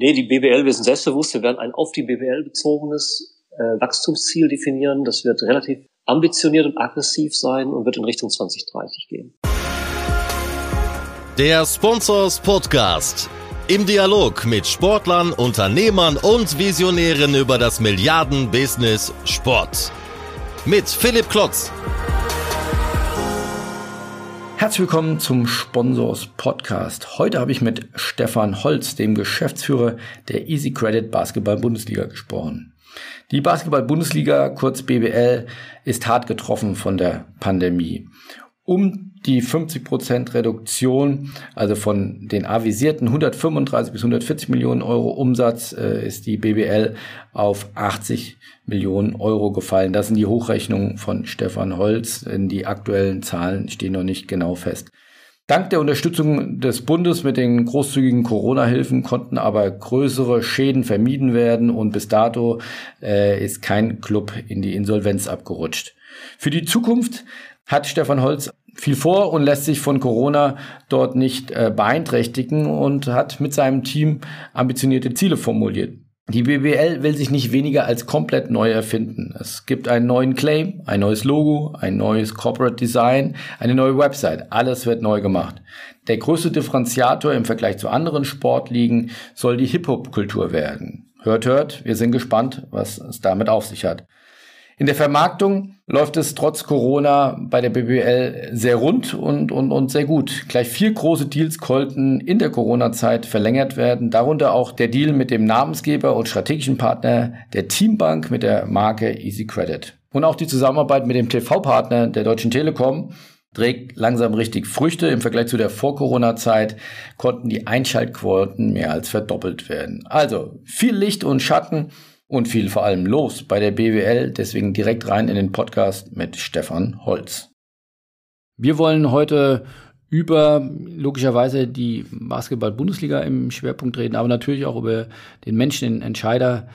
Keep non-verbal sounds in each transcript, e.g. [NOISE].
Nee, die BBL, wir sind selbstbewusst, wir werden ein auf die BBL bezogenes äh, Wachstumsziel definieren. Das wird relativ ambitioniert und aggressiv sein und wird in Richtung 2030 gehen. Der Sponsors Podcast. Im Dialog mit Sportlern, Unternehmern und Visionären über das Milliarden-Business Sport. Mit Philipp Klotz. Herzlich willkommen zum Sponsors Podcast. Heute habe ich mit Stefan Holz, dem Geschäftsführer der Easy Credit Basketball Bundesliga gesprochen. Die Basketball Bundesliga, kurz BBL, ist hart getroffen von der Pandemie um die 50% Reduktion, also von den avisierten 135 bis 140 Millionen Euro Umsatz, äh, ist die BBL auf 80 Millionen Euro gefallen. Das sind die Hochrechnungen von Stefan Holz. Denn die aktuellen Zahlen stehen noch nicht genau fest. Dank der Unterstützung des Bundes mit den großzügigen Corona-Hilfen konnten aber größere Schäden vermieden werden und bis dato äh, ist kein Club in die Insolvenz abgerutscht. Für die Zukunft hat Stefan Holz viel vor und lässt sich von Corona dort nicht äh, beeinträchtigen und hat mit seinem Team ambitionierte Ziele formuliert. Die BBL will sich nicht weniger als komplett neu erfinden. Es gibt einen neuen Claim, ein neues Logo, ein neues Corporate Design, eine neue Website. Alles wird neu gemacht. Der größte Differenziator im Vergleich zu anderen Sportligen soll die Hip-Hop-Kultur werden. Hört, hört, wir sind gespannt, was es damit auf sich hat. In der Vermarktung läuft es trotz Corona bei der BBL sehr rund und, und, und sehr gut. Gleich vier große Deals konnten in der Corona-Zeit verlängert werden, darunter auch der Deal mit dem Namensgeber und strategischen Partner der Teambank mit der Marke Easy Credit. Und auch die Zusammenarbeit mit dem TV-Partner der Deutschen Telekom trägt langsam richtig Früchte. Im Vergleich zu der Vor-Corona-Zeit konnten die Einschaltquoten mehr als verdoppelt werden. Also viel Licht und Schatten und viel vor allem los bei der BWL. Deswegen direkt rein in den Podcast mit Stefan Holz. Wir wollen heute über logischerweise die Basketball-Bundesliga im Schwerpunkt reden, aber natürlich auch über den Menschen, den Entscheider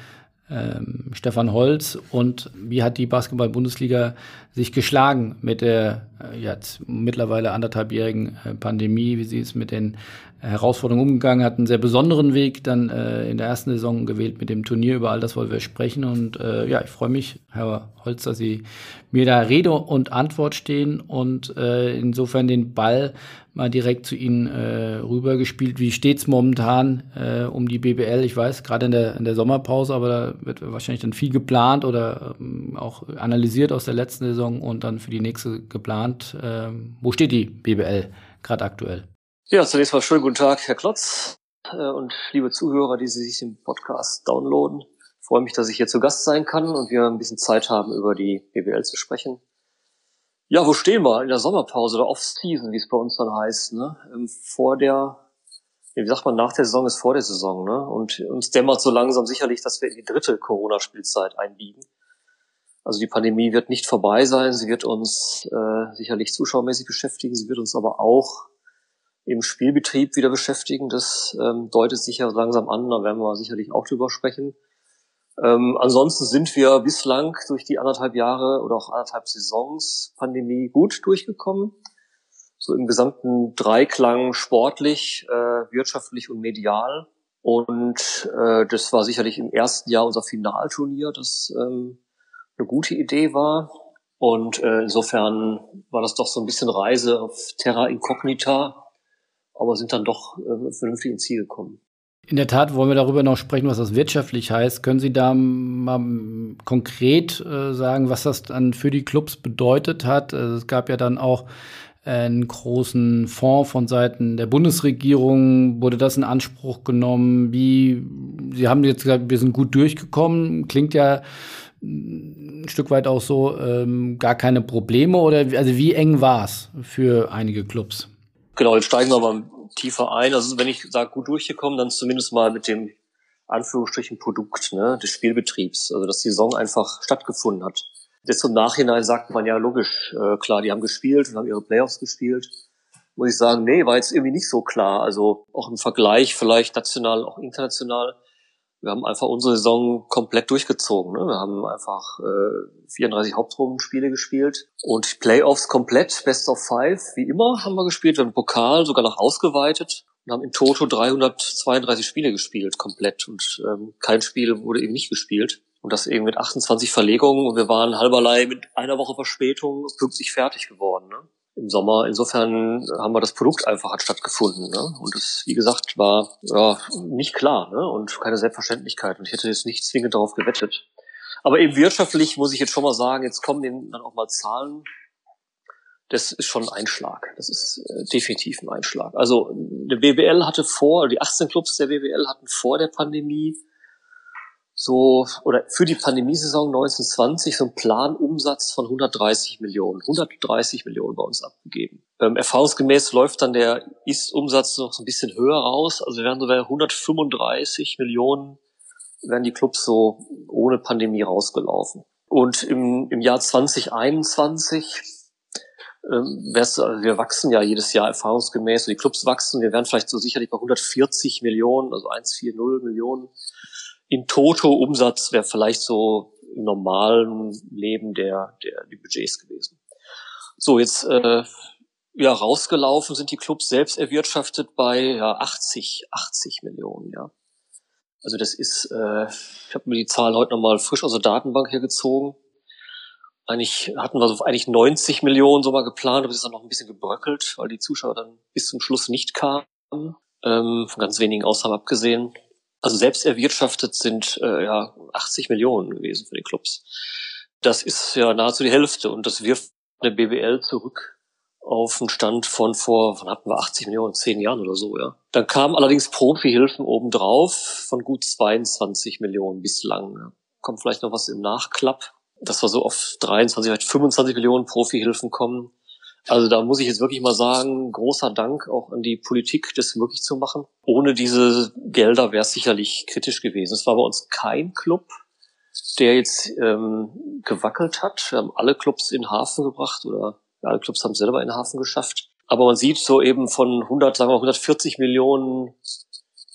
ähm, Stefan Holz und wie hat die Basketball-Bundesliga sich geschlagen mit der äh, jetzt mittlerweile anderthalbjährigen äh, Pandemie, wie sie es mit den Herausforderungen umgegangen hat, einen sehr besonderen Weg dann äh, in der ersten Saison gewählt mit dem Turnier. Über all das wollen wir sprechen. Und äh, ja, ich freue mich, Herr Holz, dass Sie mir da Rede und Antwort stehen und äh, insofern den Ball mal direkt zu Ihnen äh, rübergespielt. Wie steht's momentan äh, um die BBL? Ich weiß, gerade in der, in der Sommerpause, aber da wird wahrscheinlich dann viel geplant oder ähm, auch analysiert aus der letzten Saison und dann für die nächste geplant. Ähm, wo steht die BBL gerade aktuell? Ja, zunächst mal schönen guten Tag, Herr Klotz äh, und liebe Zuhörer, die Sie sich den Podcast downloaden. Ich freue mich, dass ich hier zu Gast sein kann und wir ein bisschen Zeit haben, über die BWL zu sprechen. Ja, wo stehen wir? In der Sommerpause oder Off-Season, wie es bei uns dann heißt. Ne? Ähm, vor der, wie sagt man, nach der Saison ist vor der Saison. Ne? Und uns dämmert so langsam sicherlich, dass wir in die dritte Corona-Spielzeit einbiegen. Also die Pandemie wird nicht vorbei sein. Sie wird uns äh, sicherlich zuschauermäßig beschäftigen. Sie wird uns aber auch im Spielbetrieb wieder beschäftigen. Das ähm, deutet sich ja langsam an, da werden wir sicherlich auch drüber sprechen. Ähm, ansonsten sind wir bislang durch die anderthalb Jahre oder auch anderthalb Saisons Pandemie gut durchgekommen. So im gesamten Dreiklang sportlich, äh, wirtschaftlich und medial. Und äh, das war sicherlich im ersten Jahr unser Finalturnier, das ähm, eine gute Idee war. Und äh, insofern war das doch so ein bisschen Reise auf Terra Incognita, aber sind dann doch äh, vernünftig ins Ziel gekommen. In der Tat wollen wir darüber noch sprechen, was das wirtschaftlich heißt. Können Sie da mal konkret äh, sagen, was das dann für die Clubs bedeutet hat? Also es gab ja dann auch einen großen Fonds von Seiten der Bundesregierung. Wurde das in Anspruch genommen? Wie, Sie haben jetzt gesagt, wir sind gut durchgekommen. Klingt ja ein Stück weit auch so, ähm, gar keine Probleme oder also wie eng war es für einige Clubs? Genau, jetzt steigen wir mal tiefer ein. Also wenn ich sage, gut durchgekommen, dann zumindest mal mit dem Anführungsstrichen Produkt ne, des Spielbetriebs, also dass die Saison einfach stattgefunden hat. Jetzt im Nachhinein sagt man ja logisch, äh, klar, die haben gespielt und haben ihre Playoffs gespielt. Muss ich sagen, nee, war jetzt irgendwie nicht so klar. Also auch im Vergleich vielleicht national, auch international wir haben einfach unsere Saison komplett durchgezogen. Ne? Wir haben einfach äh, 34 Hauptrundenspiele gespielt und Playoffs komplett, Best of Five, wie immer haben wir gespielt. Wir haben Pokal sogar noch ausgeweitet und haben in Toto 332 Spiele gespielt, komplett. Und ähm, kein Spiel wurde eben nicht gespielt. Und das eben mit 28 Verlegungen. Und wir waren halberlei mit einer Woche Verspätung pünktlich fertig geworden. Ne? Im Sommer. Insofern haben wir das Produkt einfach hat stattgefunden. Ne? Und das, wie gesagt, war ja, nicht klar ne? und keine Selbstverständlichkeit. Und ich hätte jetzt nicht zwingend darauf gewettet. Aber eben wirtschaftlich muss ich jetzt schon mal sagen, jetzt kommen dann auch mal Zahlen das ist schon ein Einschlag. Das ist äh, definitiv ein Einschlag. Also der BWL hatte vor, die 18 Clubs der BWL hatten vor der Pandemie so, oder für die Pandemiesaison 1920 so einen Planumsatz von 130 Millionen, 130 Millionen bei uns abgegeben. Ähm, erfahrungsgemäß läuft dann der Ist-Umsatz noch so ein bisschen höher raus. Also werden so bei 135 Millionen werden die Clubs so ohne Pandemie rausgelaufen. Und im, im Jahr 2021 ähm, also wir wachsen ja jedes Jahr erfahrungsgemäß, die Clubs wachsen, wir werden vielleicht so sicherlich bei 140 Millionen, also 140 Millionen. In Toto-Umsatz wäre vielleicht so im normalen Leben der, der die Budgets gewesen. So, jetzt äh, ja, rausgelaufen sind die Clubs selbst erwirtschaftet bei ja, 80, 80 Millionen, ja. Also das ist, äh, ich habe mir die Zahl heute nochmal frisch aus der Datenbank hergezogen eigentlich hatten wir so eigentlich 90 Millionen so mal geplant, aber es ist dann noch ein bisschen gebröckelt, weil die Zuschauer dann bis zum Schluss nicht kamen, ähm, von ganz wenigen Ausnahmen abgesehen. Also selbst erwirtschaftet sind äh, ja 80 Millionen gewesen für die Clubs. Das ist ja nahezu die Hälfte und das wirft eine BWL zurück auf einen Stand von vor, wann hatten wir 80 Millionen, zehn Jahren oder so, ja. Dann kamen allerdings Profihilfen obendrauf von gut 22 Millionen bislang. Ja. Kommt vielleicht noch was im Nachklapp dass wir so auf 23, vielleicht 25 Millionen Profihilfen kommen. Also da muss ich jetzt wirklich mal sagen, großer Dank auch an die Politik, das möglich zu machen. Ohne diese Gelder wäre es sicherlich kritisch gewesen. Es war bei uns kein Club, der jetzt ähm, gewackelt hat. Wir haben alle Clubs in Hafen gebracht oder alle Clubs haben selber in Hafen geschafft. Aber man sieht so eben von 100, sagen wir 140 Millionen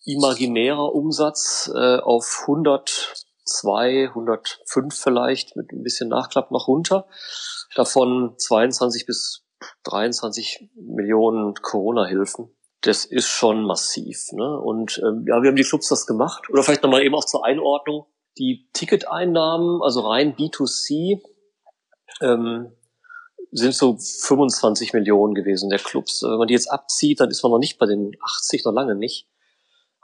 imaginärer Umsatz äh, auf 100 102, 105 vielleicht, mit ein bisschen Nachklapp noch runter. Davon 22 bis 23 Millionen Corona-Hilfen. Das ist schon massiv. Ne? Und ähm, ja, wir haben die Clubs das gemacht. Oder vielleicht nochmal eben auch zur Einordnung. Die Ticketeinnahmen, also rein B2C, ähm, sind so 25 Millionen gewesen der Clubs. Wenn man die jetzt abzieht, dann ist man noch nicht bei den 80, noch lange nicht.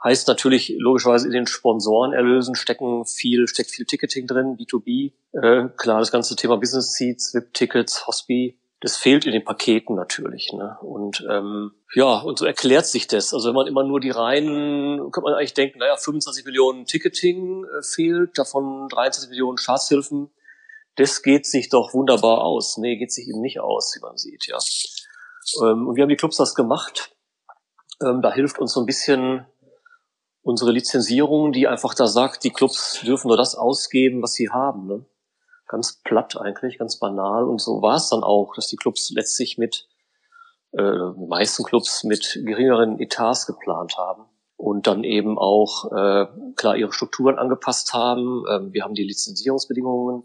Heißt natürlich logischerweise in den Sponsorenerlösen stecken viel, steckt viel Ticketing drin, B2B. Äh, klar, das ganze Thema Business Seats, VIP-Tickets, Hospi, das fehlt in den Paketen natürlich. Ne? Und ähm, ja, und so erklärt sich das. Also wenn man immer nur die reinen, könnte man eigentlich denken, naja, 25 Millionen Ticketing äh, fehlt, davon 23 Millionen Staatshilfen. Das geht sich doch wunderbar aus. Nee, geht sich eben nicht aus, wie man sieht, ja. Ähm, und wie haben die Clubs das gemacht? Ähm, da hilft uns so ein bisschen unsere Lizenzierung, die einfach da sagt, die Clubs dürfen nur das ausgeben, was sie haben. Ne? Ganz platt eigentlich, ganz banal. Und so war es dann auch, dass die Clubs letztlich mit, äh, meisten Clubs mit geringeren Etats geplant haben und dann eben auch äh, klar ihre Strukturen angepasst haben. Ähm, wir haben die Lizenzierungsbedingungen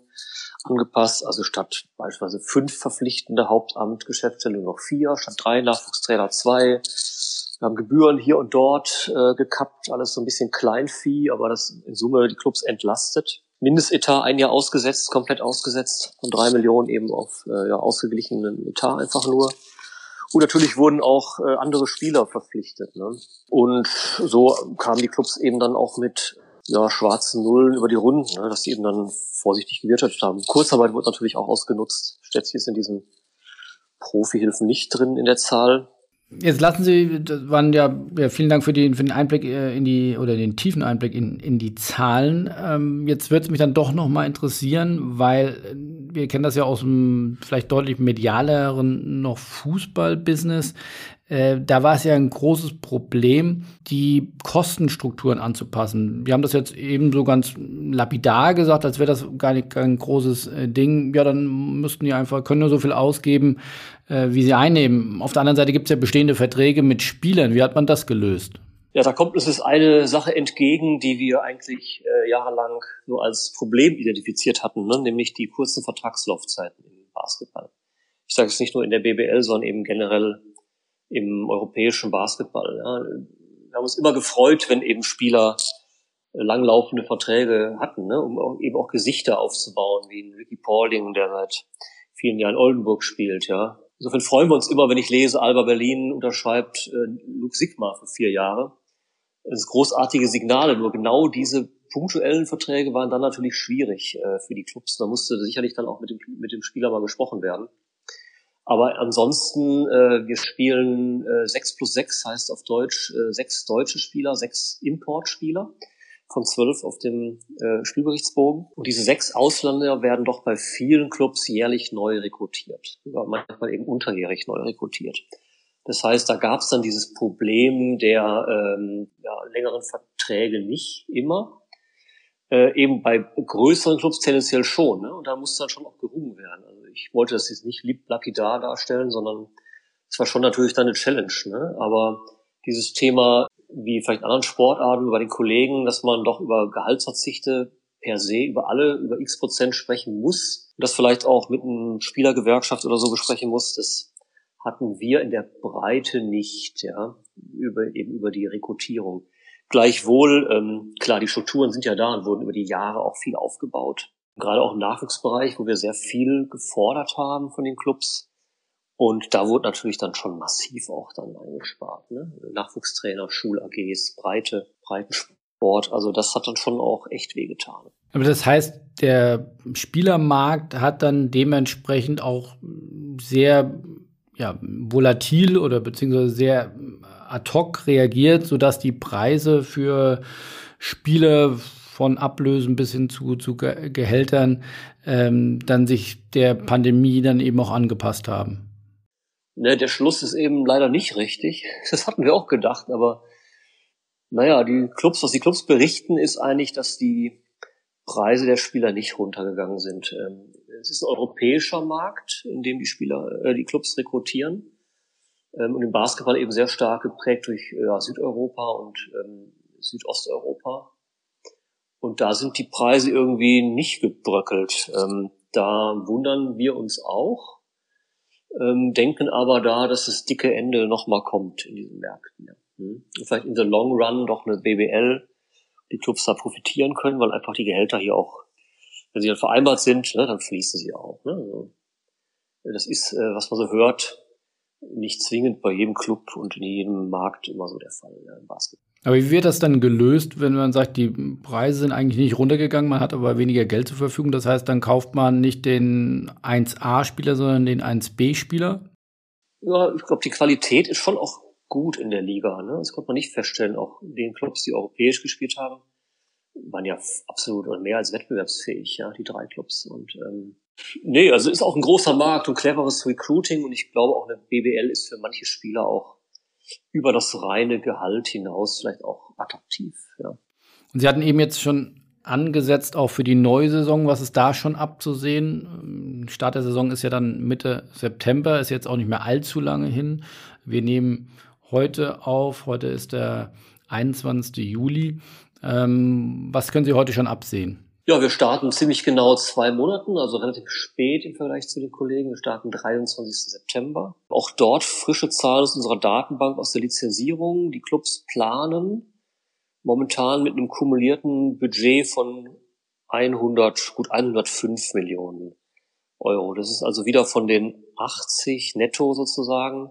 angepasst, also statt beispielsweise fünf verpflichtende Hauptamtgeschäftsstelle nur noch vier, statt drei Nachwuchstrainer zwei, wir haben Gebühren hier und dort äh, gekappt, alles so ein bisschen Kleinvieh, aber das in Summe die Clubs entlastet. Mindestetat ein Jahr ausgesetzt, komplett ausgesetzt, von drei Millionen eben auf äh, ja, ausgeglichenen Etat einfach nur. Und natürlich wurden auch äh, andere Spieler verpflichtet. Ne? Und so kamen die Clubs eben dann auch mit ja, schwarzen Nullen über die Runden, ne? dass die eben dann vorsichtig gewirtschaftet haben. Kurzarbeit wird natürlich auch ausgenutzt. Stellt ist in diesen Profihilfen nicht drin in der Zahl. Jetzt lassen Sie, das waren ja, ja vielen Dank für, die, für den Einblick äh, in die oder den tiefen Einblick in, in die Zahlen. Ähm, jetzt wird es mich dann doch noch mal interessieren, weil äh, wir kennen das ja aus dem vielleicht deutlich medialeren noch Fußballbusiness. Äh, da war es ja ein großes Problem, die Kostenstrukturen anzupassen. Wir haben das jetzt eben so ganz lapidar gesagt, als wäre das gar nicht ein großes äh, Ding. Ja, dann müssten die einfach, können nur so viel ausgeben, äh, wie sie einnehmen. Auf der anderen Seite gibt es ja bestehende Verträge mit Spielern. Wie hat man das gelöst? Ja, da kommt uns eine Sache entgegen, die wir eigentlich äh, jahrelang nur als Problem identifiziert hatten, ne? nämlich die kurzen Vertragslaufzeiten im Basketball. Ich sage es nicht nur in der BBL, sondern eben generell im europäischen Basketball. Ja. Wir haben uns immer gefreut, wenn eben Spieler langlaufende Verträge hatten, ne, um eben auch Gesichter aufzubauen, wie ein Ricky Paulding, der seit vielen Jahren Oldenburg spielt, ja. Insofern freuen wir uns immer, wenn ich lese, Alba Berlin unterschreibt äh, Luke Sigma für vier Jahre. Das sind großartige Signale, nur genau diese punktuellen Verträge waren dann natürlich schwierig äh, für die Clubs. Da musste sicherlich dann auch mit dem, mit dem Spieler mal gesprochen werden. Aber ansonsten, äh, wir spielen äh, 6 plus 6, heißt auf Deutsch äh, sechs deutsche Spieler, sechs Importspieler von zwölf auf dem äh, Spielberichtsbogen. Und diese sechs Ausländer werden doch bei vielen Clubs jährlich neu rekrutiert, manchmal eben unterjährig neu rekrutiert. Das heißt, da gab es dann dieses Problem der ähm, ja, längeren Verträge nicht immer. Äh, eben bei größeren Clubs tendenziell schon. Ne? Und da muss dann schon auch gerungen werden. Also ich wollte das jetzt nicht lapidar darstellen, sondern es war schon natürlich dann eine Challenge. Ne? Aber dieses Thema wie vielleicht anderen Sportarten bei den Kollegen, dass man doch über Gehaltsverzichte per se über alle über x Prozent sprechen muss. Das vielleicht auch mit einer Spielergewerkschaft oder so besprechen muss, das hatten wir in der Breite nicht, ja, über, eben über die Rekrutierung. Gleichwohl, ähm, klar, die Strukturen sind ja da und wurden über die Jahre auch viel aufgebaut. Gerade auch im Nachwuchsbereich, wo wir sehr viel gefordert haben von den Clubs, und da wurde natürlich dann schon massiv auch dann eingespart. Ne? Nachwuchstrainer, Schul-AGs, Breite, Breitensport. Also das hat dann schon auch echt wehgetan. Aber das heißt, der Spielermarkt hat dann dementsprechend auch sehr ja, volatil oder beziehungsweise sehr ad hoc reagiert, sodass die Preise für Spiele von Ablösen bis hin zu, zu Gehältern ähm, dann sich der Pandemie dann eben auch angepasst haben. Ne, der Schluss ist eben leider nicht richtig. [LAUGHS] Das hatten wir auch gedacht, aber naja, die Clubs, was die Clubs berichten, ist eigentlich, dass die Preise der Spieler nicht runtergegangen sind. Ähm, es ist ein europäischer Markt, in dem die Spieler, äh, die Clubs rekrutieren. Ähm, und im Basketball eben sehr stark geprägt durch ja, Südeuropa und ähm, Südosteuropa. Und da sind die Preise irgendwie nicht gebröckelt. Ähm, da wundern wir uns auch ähm, denken aber da, dass das dicke Ende nochmal kommt in diesen Märkten. Ja. Hm. Vielleicht in the long run doch eine BBL, die Clubs da profitieren können, weil einfach die Gehälter hier auch, wenn sie dann vereinbart sind, ne, dann fließen sie auch. Ne? Also, das ist, äh, was man so hört, nicht zwingend bei jedem Club und in jedem Markt immer so der Fall ja, im Basketball. Aber wie wird das dann gelöst, wenn man sagt, die Preise sind eigentlich nicht runtergegangen, man hat aber weniger Geld zur Verfügung? Das heißt, dann kauft man nicht den 1A-Spieler, sondern den 1B-Spieler? Ja, ich glaube, die Qualität ist schon auch gut in der Liga. Ne? Das konnte man nicht feststellen. Auch den Clubs, die europäisch gespielt haben, waren ja absolut oder mehr als wettbewerbsfähig, ja, die drei Clubs. Und ähm, nee, also ist auch ein großer Markt und cleveres Recruiting und ich glaube auch eine BBL ist für manche Spieler auch über das reine Gehalt hinaus vielleicht auch attraktiv. Ja. Und Sie hatten eben jetzt schon angesetzt, auch für die neue Saison, was ist da schon abzusehen? Start der Saison ist ja dann Mitte September, ist jetzt auch nicht mehr allzu lange hin. Wir nehmen heute auf, heute ist der 21. Juli. Ähm, was können Sie heute schon absehen? Ja, wir starten ziemlich genau zwei Monaten, also relativ spät im Vergleich zu den Kollegen. Wir starten 23. September. Auch dort frische Zahlen aus unserer Datenbank aus der Lizenzierung. Die Clubs planen momentan mit einem kumulierten Budget von 100, gut 105 Millionen Euro. Das ist also wieder von den 80 netto sozusagen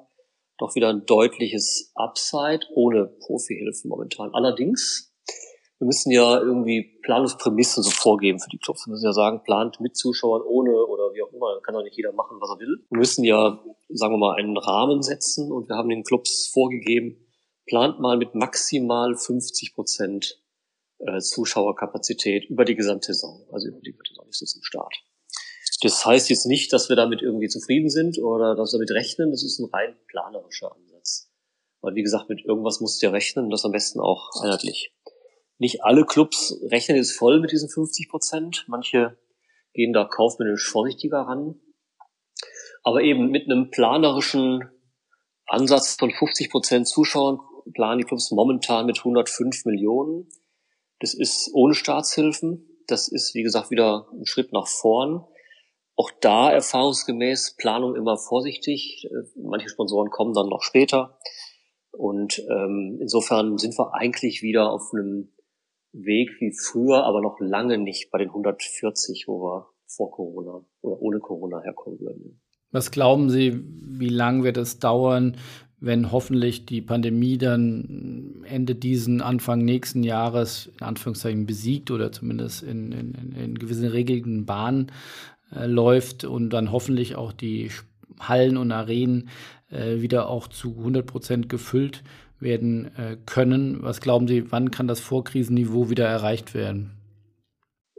doch wieder ein deutliches Upside ohne Profihilfe momentan. Allerdings wir müssen ja irgendwie Planungsprämissen so vorgeben für die Clubs. Wir müssen ja sagen, plant mit Zuschauern ohne oder wie auch immer, kann doch nicht jeder machen, was er will. Wir müssen ja, sagen wir mal, einen Rahmen setzen und wir haben den Clubs vorgegeben, plant mal mit maximal 50 Prozent äh, Zuschauerkapazität über die gesamte Saison, also über die gesamte Saison, nicht so zum Start. Das heißt jetzt nicht, dass wir damit irgendwie zufrieden sind oder dass wir damit rechnen, das ist ein rein planerischer Ansatz. Weil wie gesagt, mit irgendwas musst du ja rechnen und das am besten auch einheitlich. Nicht alle Clubs rechnen jetzt voll mit diesen 50 Prozent. Manche gehen da kaufmännisch vorsichtiger ran. Aber eben mit einem planerischen Ansatz von 50 Prozent Zuschauern planen die Clubs momentan mit 105 Millionen. Das ist ohne Staatshilfen. Das ist, wie gesagt, wieder ein Schritt nach vorn. auch da erfahrungsgemäß Planung immer vorsichtig. Manche Sponsoren kommen dann noch später. Und ähm, insofern sind wir eigentlich wieder auf einem Weg wie früher, aber noch lange nicht bei den 140, wo wir vor Corona oder ohne Corona herkommen würden. Was glauben Sie, wie lang wird es dauern, wenn hoffentlich die Pandemie dann Ende diesen, Anfang nächsten Jahres in Anführungszeichen besiegt oder zumindest in, in, in gewissen regelten Bahnen äh, läuft und dann hoffentlich auch die Hallen und Arenen äh, wieder auch zu 100 Prozent gefüllt werden äh, können. Was glauben Sie, wann kann das Vorkrisenniveau wieder erreicht werden?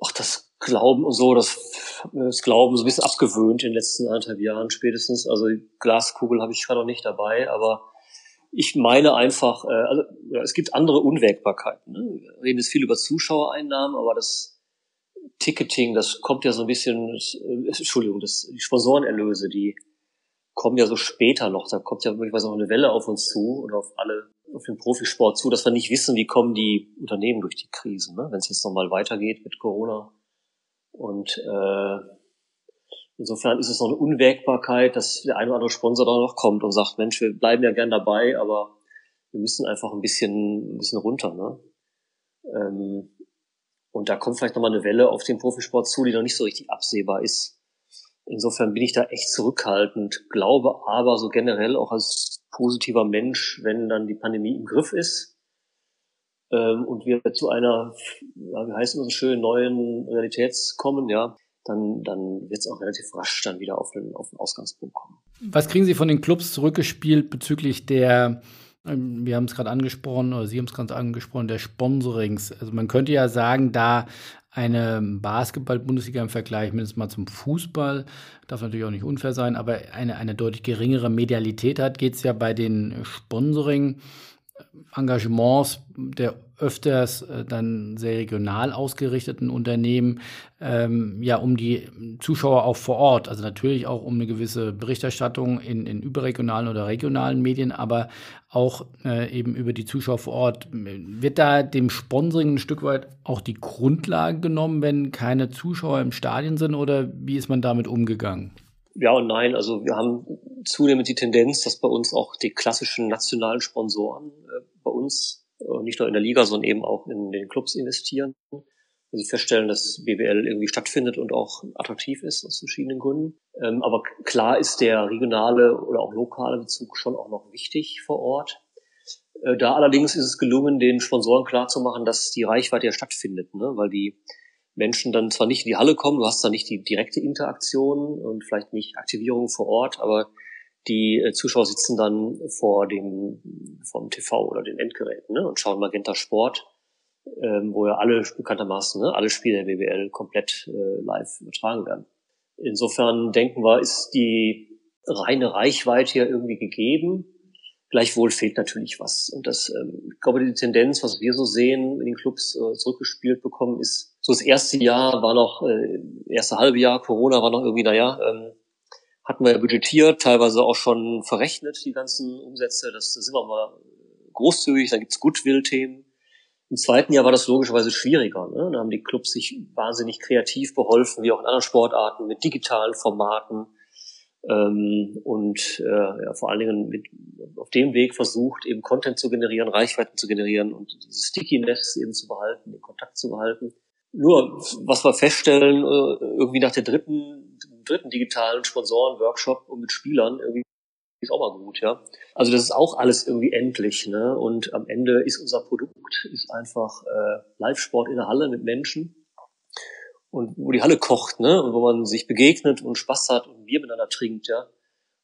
Ach, das Glauben und so, das, das Glauben so ein bisschen abgewöhnt in den letzten anderthalb Jahren spätestens. Also Glaskugel habe ich gerade noch nicht dabei, aber ich meine einfach, äh, also ja, es gibt andere Unwägbarkeiten. Ne? Wir reden jetzt viel über Zuschauereinnahmen, aber das Ticketing, das kommt ja so ein bisschen, äh, Entschuldigung, das, die Sponsorenerlöse, die kommen ja so später noch. Da kommt ja möglicherweise noch eine Welle auf uns zu und auf alle, auf den Profisport zu, dass wir nicht wissen, wie kommen die Unternehmen durch die Krise, ne? wenn es jetzt nochmal weitergeht mit Corona. Und äh, insofern ist es noch eine Unwägbarkeit, dass der eine oder andere Sponsor da noch kommt und sagt, Mensch, wir bleiben ja gern dabei, aber wir müssen einfach ein bisschen, ein bisschen runter. Ne? Ähm, und da kommt vielleicht nochmal eine Welle auf den Profisport zu, die noch nicht so richtig absehbar ist. Insofern bin ich da echt zurückhaltend, glaube aber so generell auch als positiver Mensch, wenn dann die Pandemie im Griff ist ähm, und wir zu einer, ja, wie heißt es so schön, neuen Realität kommen, ja, dann, dann wird es auch relativ rasch dann wieder auf den, auf den Ausgangspunkt kommen. Was kriegen Sie von den Clubs zurückgespielt bezüglich der wir haben es gerade angesprochen, oder Sie haben es gerade angesprochen, der Sponsorings. Also man könnte ja sagen, da eine Basketball-Bundesliga im Vergleich mindestens mal zum Fußball, darf natürlich auch nicht unfair sein, aber eine, eine deutlich geringere Medialität hat, geht es ja bei den Sponsoring Engagements der öfters äh, dann sehr regional ausgerichteten Unternehmen, ähm, ja, um die Zuschauer auch vor Ort, also natürlich auch um eine gewisse Berichterstattung in, in überregionalen oder regionalen Medien, aber auch äh, eben über die Zuschauer vor Ort. Wird da dem Sponsoring ein Stück weit auch die Grundlage genommen, wenn keine Zuschauer im Stadion sind oder wie ist man damit umgegangen? Ja und nein. Also wir haben zunehmend die Tendenz, dass bei uns auch die klassischen nationalen Sponsoren äh, bei uns nicht nur in der Liga, sondern eben auch in den Clubs investieren. Sie feststellen, dass BWL irgendwie stattfindet und auch attraktiv ist aus verschiedenen Gründen. Ähm, aber klar ist der regionale oder auch lokale Bezug schon auch noch wichtig vor Ort. Äh, da allerdings ist es gelungen, den Sponsoren klarzumachen, dass die Reichweite ja stattfindet, ne? weil die Menschen dann zwar nicht in die Halle kommen, du hast da nicht die direkte Interaktion und vielleicht nicht Aktivierung vor Ort, aber die äh, Zuschauer sitzen dann vor dem vom TV oder den Endgeräten ne, und schauen Magenta Sport, ähm, wo ja alle bekanntermaßen ne, alle Spiele der BWL komplett äh, live übertragen werden. Insofern denken wir, ist die reine Reichweite ja irgendwie gegeben. Gleichwohl fehlt natürlich was. Und das, ähm, ich glaube, die Tendenz, was wir so sehen, in den Clubs äh, zurückgespielt bekommen, ist, so das erste Jahr war noch, äh, erste halbe Jahr Corona war noch irgendwie, naja, ähm, hatten wir ja budgetiert, teilweise auch schon verrechnet, die ganzen Umsätze. Das, sind wir mal großzügig, da gibt's Goodwill-Themen. Im zweiten Jahr war das logischerweise schwieriger. Ne? Da haben die Clubs sich wahnsinnig kreativ beholfen, wie auch in anderen Sportarten, mit digitalen Formaten ähm, und äh, ja, vor allen Dingen mit, auf dem Weg versucht, eben Content zu generieren, Reichweiten zu generieren und diese Stickiness eben zu behalten, den Kontakt zu behalten. Nur, was wir feststellen, äh, irgendwie nach der dritten, dritten digitalen Sponsoren-Workshop und mit Spielern, irgendwie ist auch mal gut, ja. Also das ist auch alles irgendwie endlich, ne? Und am Ende ist unser Produkt ist einfach äh, Live-Sport in der Halle mit Menschen und wo die Halle kocht, ne? Und wo man sich begegnet und Spaß hat und Bier miteinander trinkt, ja.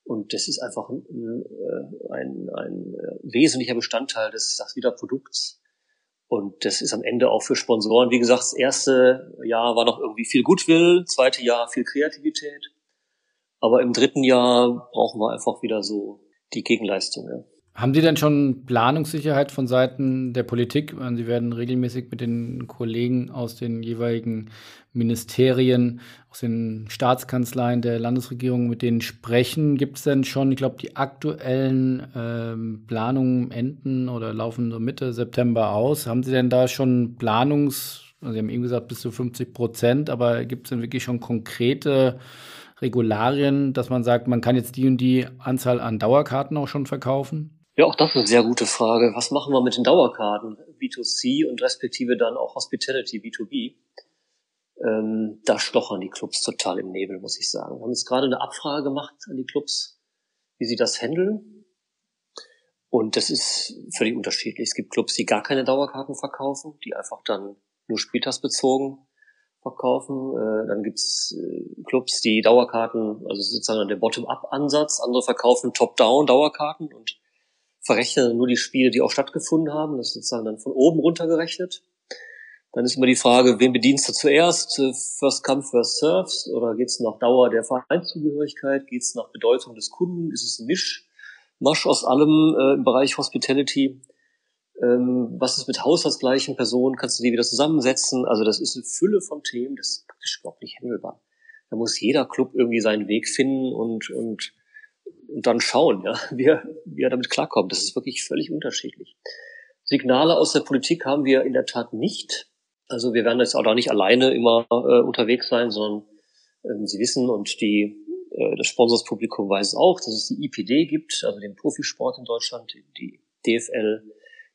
Und das ist einfach ein, ein, ein wesentlicher Bestandteil des, des wieder Produkts. Und das ist am Ende auch für Sponsoren, wie gesagt, das erste Jahr war noch irgendwie viel Gutwill, zweite Jahr viel Kreativität. Aber im dritten Jahr brauchen wir einfach wieder so die Gegenleistung. Ja. Haben Sie denn schon Planungssicherheit von Seiten der Politik? Sie werden regelmäßig mit den Kollegen aus den jeweiligen Ministerien, aus den Staatskanzleien der Landesregierung mit denen sprechen. Gibt es denn schon, ich glaube, die aktuellen ähm, Planungen enden oder laufen so Mitte September aus? Haben Sie denn da schon Planungs, also Sie haben eben gesagt bis zu 50 Prozent, aber gibt es denn wirklich schon konkrete Regularien, dass man sagt, man kann jetzt die und die Anzahl an Dauerkarten auch schon verkaufen? Ja, auch das ist eine sehr gute Frage. Was machen wir mit den Dauerkarten? B2C und respektive dann auch Hospitality B2B. Ähm, da stochern die Clubs total im Nebel, muss ich sagen. Wir haben jetzt gerade eine Abfrage gemacht an die Clubs, wie sie das handeln. Und das ist völlig unterschiedlich. Es gibt Clubs, die gar keine Dauerkarten verkaufen, die einfach dann nur spieltagsbezogen verkaufen. Äh, dann gibt's äh, Clubs, die Dauerkarten, also sozusagen der Bottom-up-Ansatz. Andere verkaufen Top-down Dauerkarten und verrechnen nur die Spiele, die auch stattgefunden haben. Das ist sozusagen dann von oben runter gerechnet. Dann ist immer die Frage, wen bedienst du zuerst? First come, first serves? Oder geht es nach Dauer der Vereinszugehörigkeit? Geht es nach Bedeutung des Kunden? Ist es ein Misch, Masch aus allem äh, im Bereich Hospitality? Ähm, was ist mit haushaltsgleichen Personen? Kannst du die wieder zusammensetzen? Also das ist eine Fülle von Themen, das ist praktisch überhaupt nicht handelbar. Da muss jeder Club irgendwie seinen Weg finden und, und und dann schauen, ja, [LAUGHS] wie er, wie er damit klarkommt. Das ist wirklich völlig unterschiedlich. Signale aus der Politik haben wir in der Tat nicht. Also wir werden jetzt auch da nicht alleine immer äh, unterwegs sein, sondern äh, Sie wissen und die, äh, das Sponsorspublikum weiß auch, dass es die IPD gibt, also den Profisport in Deutschland, die DFL,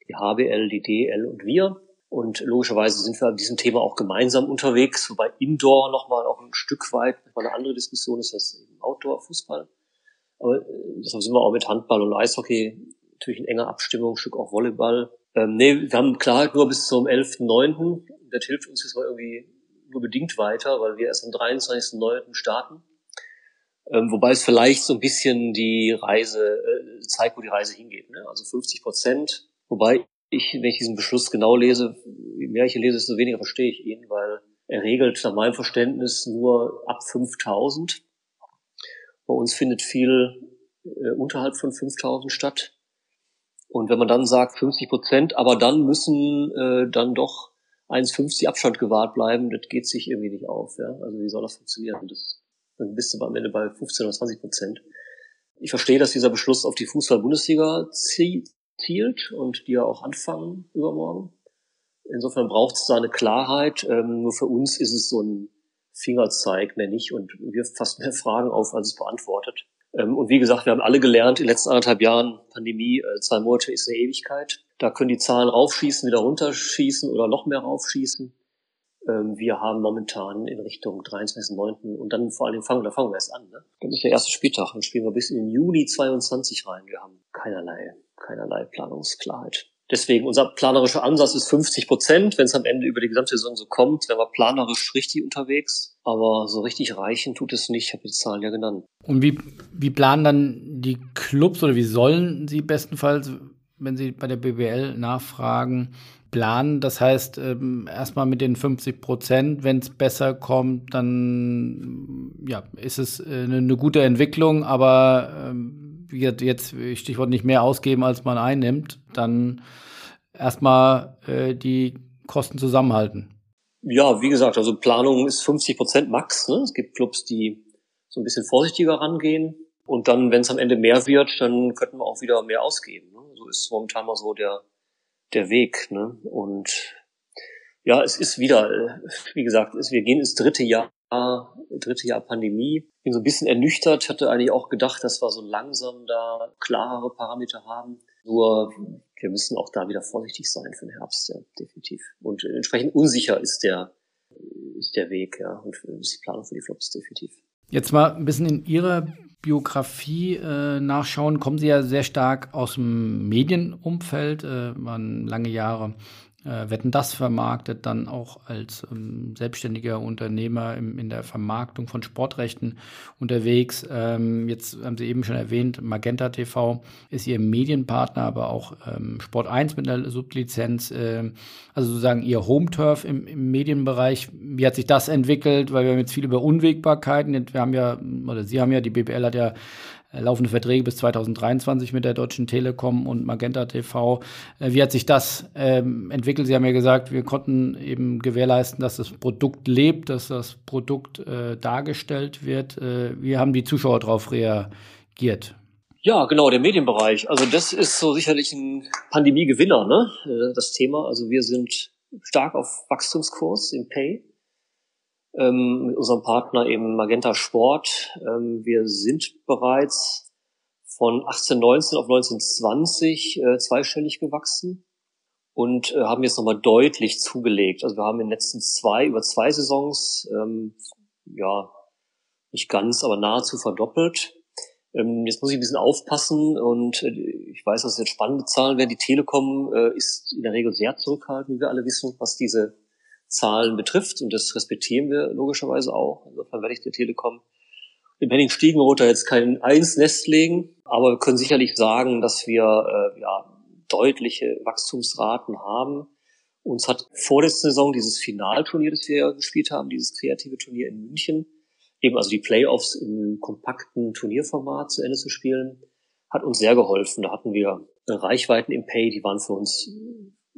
die HBL, die DL und wir. Und logischerweise sind wir an diesem Thema auch gemeinsam unterwegs, wobei Indoor nochmal auch ein Stück weit nochmal eine andere Diskussion ist als Outdoor-Fußball. Aber äh, deshalb sind wir auch mit Handball und Eishockey natürlich in enger Abstimmung, Stück auch Volleyball. Ähm, nee, wir haben Klarheit nur bis zum 11.9. Das hilft uns jetzt mal irgendwie nur bedingt weiter, weil wir erst am 23.9. starten. Ähm, wobei es vielleicht so ein bisschen die Reise äh, zeigt, wo die Reise hingeht. Ne? Also 50 Prozent. Wobei ich, wenn ich diesen Beschluss genau lese, je mehr ich ihn lese, desto weniger verstehe ich ihn, weil er regelt nach meinem Verständnis nur ab 5000. Bei uns findet viel äh, unterhalb von 5000 statt. Und wenn man dann sagt 50 Prozent, aber dann müssen äh, dann doch 1,50 Abstand gewahrt bleiben, das geht sich irgendwie nicht auf. Ja? Also wie soll das funktionieren? Das, dann bist du am Ende bei 15 oder 20 Prozent. Ich verstehe, dass dieser Beschluss auf die Fußball-Bundesliga zielt und die ja auch anfangen übermorgen. Insofern braucht es da eine Klarheit. Ähm, nur für uns ist es so ein Fingerzeig, mehr nicht, und wirft fast mehr Fragen auf, als es beantwortet. Ähm, und wie gesagt, wir haben alle gelernt in den letzten anderthalb Jahren Pandemie, äh, zwei Monate ist eine Ewigkeit. Da können die Zahlen raufschießen, wieder runterschießen oder noch mehr raufschießen. Ähm, wir haben momentan in Richtung 23.9. und dann vor allem fangen, da fangen wir erst an. Ne? Das ist der erste Spieltag, dann spielen wir bis in den Juni 22 rein. Wir haben keinerlei, keinerlei Planungsklarheit. Deswegen unser planerischer Ansatz ist 50 Prozent. Wenn es am Ende über die gesamte Saison so kommt, wären wir planerisch richtig unterwegs. Aber so richtig reichen tut es nicht. Ich habe die Zahlen ja genannt. Und wie, wie planen dann die Clubs oder wie sollen sie bestenfalls, wenn sie bei der BBL nachfragen, planen? Das heißt, ähm, erstmal mit den 50 Prozent, wenn es besser kommt, dann ja, ist es äh, eine, eine gute Entwicklung, aber ähm, jetzt Stichwort nicht mehr ausgeben, als man einnimmt, dann erstmal äh, die Kosten zusammenhalten. Ja, wie gesagt, also Planung ist 50 Prozent max. Ne? Es gibt Clubs, die so ein bisschen vorsichtiger rangehen. Und dann, wenn es am Ende mehr wird, dann könnten wir auch wieder mehr ausgeben. Ne? So ist momentan mal so der, der Weg. Ne? Und ja, es ist wieder, äh, wie gesagt, wir gehen ins dritte Jahr dritte Jahr Pandemie. Bin so ein bisschen ernüchtert, hatte eigentlich auch gedacht, dass wir so langsam da klarere Parameter haben. Nur wir müssen auch da wieder vorsichtig sein für den Herbst, ja, definitiv. Und entsprechend unsicher ist der, ist der Weg, ja, und ist die Planung für die Flops definitiv. Jetzt mal ein bisschen in Ihrer Biografie äh, nachschauen. Kommen Sie ja sehr stark aus dem Medienumfeld, äh, waren lange Jahre äh, Wetten das vermarktet, dann auch als ähm, selbstständiger Unternehmer im, in der Vermarktung von Sportrechten unterwegs. Ähm, jetzt haben Sie eben schon erwähnt, Magenta TV ist Ihr Medienpartner, aber auch ähm, Sport 1 mit einer Sublizenz, äh, also sozusagen Ihr Home-Turf im, im Medienbereich. Wie hat sich das entwickelt? Weil wir haben jetzt viel über Unwägbarkeiten. Wir haben ja, oder Sie haben ja, die BBL hat ja laufende Verträge bis 2023 mit der Deutschen Telekom und Magenta TV. Äh, wie hat sich das ähm, entwickelt? Sie haben ja gesagt, wir konnten eben gewährleisten, dass das Produkt lebt, dass das Produkt äh, dargestellt wird. Äh, wie haben die Zuschauer darauf reagiert? Ja, genau, der Medienbereich. Also das ist so sicherlich ein Pandemiegewinner, ne? Äh, das Thema. Also wir sind stark auf Wachstumskurs im Pay. Ähm, mit unserem Partner eben Magenta Sport. Ähm, wir sind bereits von 1819 auf 1920 äh, zweistellig gewachsen und äh, haben jetzt nochmal deutlich zugelegt. Also wir haben in den letzten zwei, über zwei Saisons, ähm, ja, nicht ganz, aber nahezu verdoppelt. Ähm, jetzt muss ich ein bisschen aufpassen und äh, ich weiß, dass es jetzt spannende Zahlen werden. Die Telekom äh, ist in der Regel sehr zurückhaltend, wie wir alle wissen, was diese Zahlen betrifft und das respektieren wir logischerweise auch. Insofern werde ich der Telekom im Henning Stiegenroter jetzt kein Eins Nest legen, aber wir können sicherlich sagen, dass wir äh, ja, deutliche Wachstumsraten haben. Uns hat vor der Saison dieses Finalturnier, das wir gespielt haben, dieses kreative Turnier in München, eben also die Playoffs im kompakten Turnierformat zu Ende zu spielen, hat uns sehr geholfen. Da hatten wir Reichweiten im Pay, die waren für uns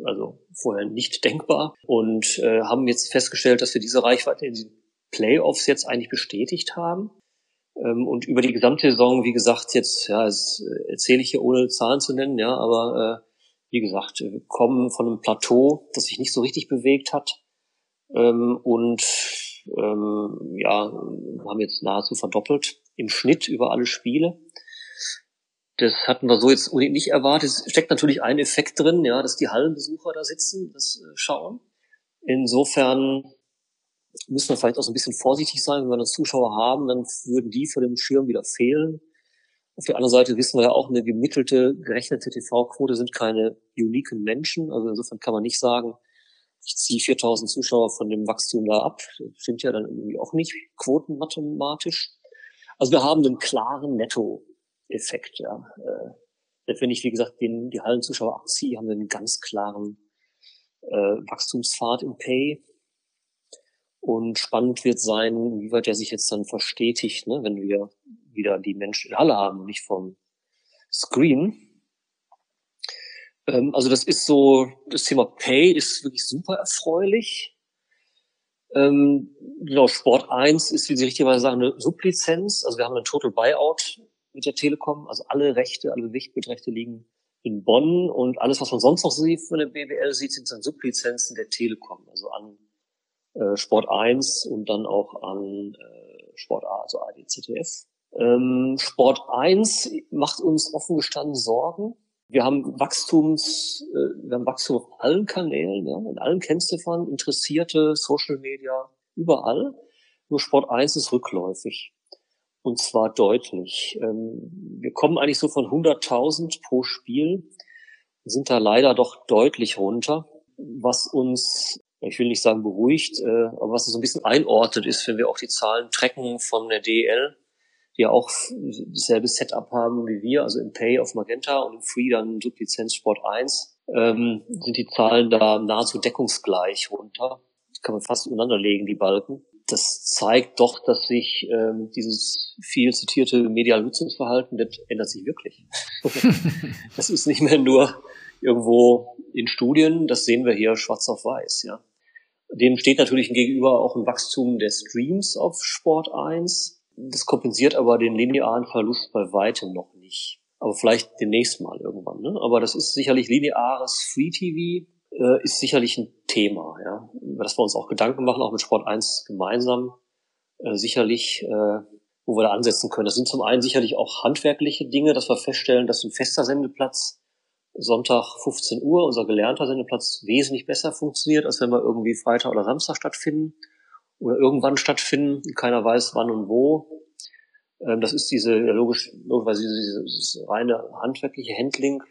also vorher nicht denkbar und äh, haben jetzt festgestellt, dass wir diese Reichweite in den Playoffs jetzt eigentlich bestätigt haben. Ähm, und über die gesamte Saison, wie gesagt, jetzt, ja, das äh, erzähle ich hier ohne Zahlen zu nennen, ja, aber äh, wie gesagt, wir kommen von einem Plateau, das sich nicht so richtig bewegt hat. Ähm, und ähm, ja, haben jetzt nahezu verdoppelt im Schnitt über alle Spiele. Das hatten wir so jetzt nicht erwartet. Es steckt natürlich ein Effekt drin, ja, dass die Hallenbesucher da sitzen, das äh, schauen. Insofern müssen wir vielleicht auch so ein bisschen vorsichtig sein, wenn wir dann Zuschauer haben, dann würden die vor dem Schirm wieder fehlen. Auf der anderen Seite wissen wir ja auch, eine gemittelte, gerechnete TV-Quote sind keine uniken Menschen. Also insofern kann man nicht sagen, ich ziehe 4000 Zuschauer von dem Wachstum da ab. Das stimmt ja dann irgendwie auch nicht quotenmathematisch. Also wir haben einen klaren Netto-Effekt, ja. Äh, wenn ich, wie gesagt, den, die Hallenzuschauer abziehe, haben wir einen ganz klaren äh, Wachstumspfad im Pay. Und spannend wird sein, wie weit der sich jetzt dann verstetigt, ne, wenn wir wieder die Menschen in der Halle haben, nicht vom Screen. Ähm, also das ist so, das Thema Pay ist wirklich super erfreulich. Ähm, genau, Sport 1 ist, wie Sie richtigerweise sagen, eine Sublizenz. Also wir haben einen Total Buyout mit der Telekom. Also alle Rechte, alle Wichtbildrechte liegen in Bonn und alles, was man sonst noch sieht von der BWL sieht, sind dann Sublizenzen der Telekom. Also an äh, Sport 1 und dann auch an äh, Sport A, also ADZDF. Ähm, Sport 1 macht uns offen gestanden Sorgen. Wir haben Wachstums, äh, wir haben Wachstum auf allen Kanälen, ja, in allen Kennziffern, Interessierte, Social Media, überall. Nur Sport 1 ist rückläufig. Und zwar deutlich. Ähm, wir kommen eigentlich so von 100.000 pro Spiel, sind da leider doch deutlich runter, was uns ich will nicht sagen beruhigt, äh, aber was so ein bisschen einordnet ist, wenn wir auch die Zahlen tracken von der DL, die ja auch dasselbe Setup haben wie wir, also im Pay auf Magenta und im Free dann Sublizenz Sport 1, ähm, sind die Zahlen da nahezu deckungsgleich runter. Das kann man fast übereinander legen, die Balken. Das zeigt doch, dass sich ähm, dieses viel zitierte mediale Nutzungsverhalten, das ändert sich wirklich. [LAUGHS] das ist nicht mehr nur irgendwo in Studien, das sehen wir hier schwarz auf weiß, ja. Dem steht natürlich gegenüber auch ein Wachstum der Streams auf Sport 1. Das kompensiert aber den linearen Verlust bei weitem noch nicht. Aber vielleicht demnächst mal irgendwann. Ne? Aber das ist sicherlich lineares Free TV, äh, ist sicherlich ein Thema, ja. Über das wir uns auch Gedanken machen, auch mit Sport 1 gemeinsam. Äh, sicherlich, äh, wo wir da ansetzen können. Das sind zum einen sicherlich auch handwerkliche Dinge, dass wir feststellen, dass ein fester Sendeplatz Sonntag 15 Uhr, unser gelernter Sendeplatz, wesentlich besser funktioniert, als wenn wir irgendwie Freitag oder Samstag stattfinden oder irgendwann stattfinden. Keiner weiß wann und wo. Ähm, das ist diese, logisch, logischerweise dieses reine handwerkliche Handling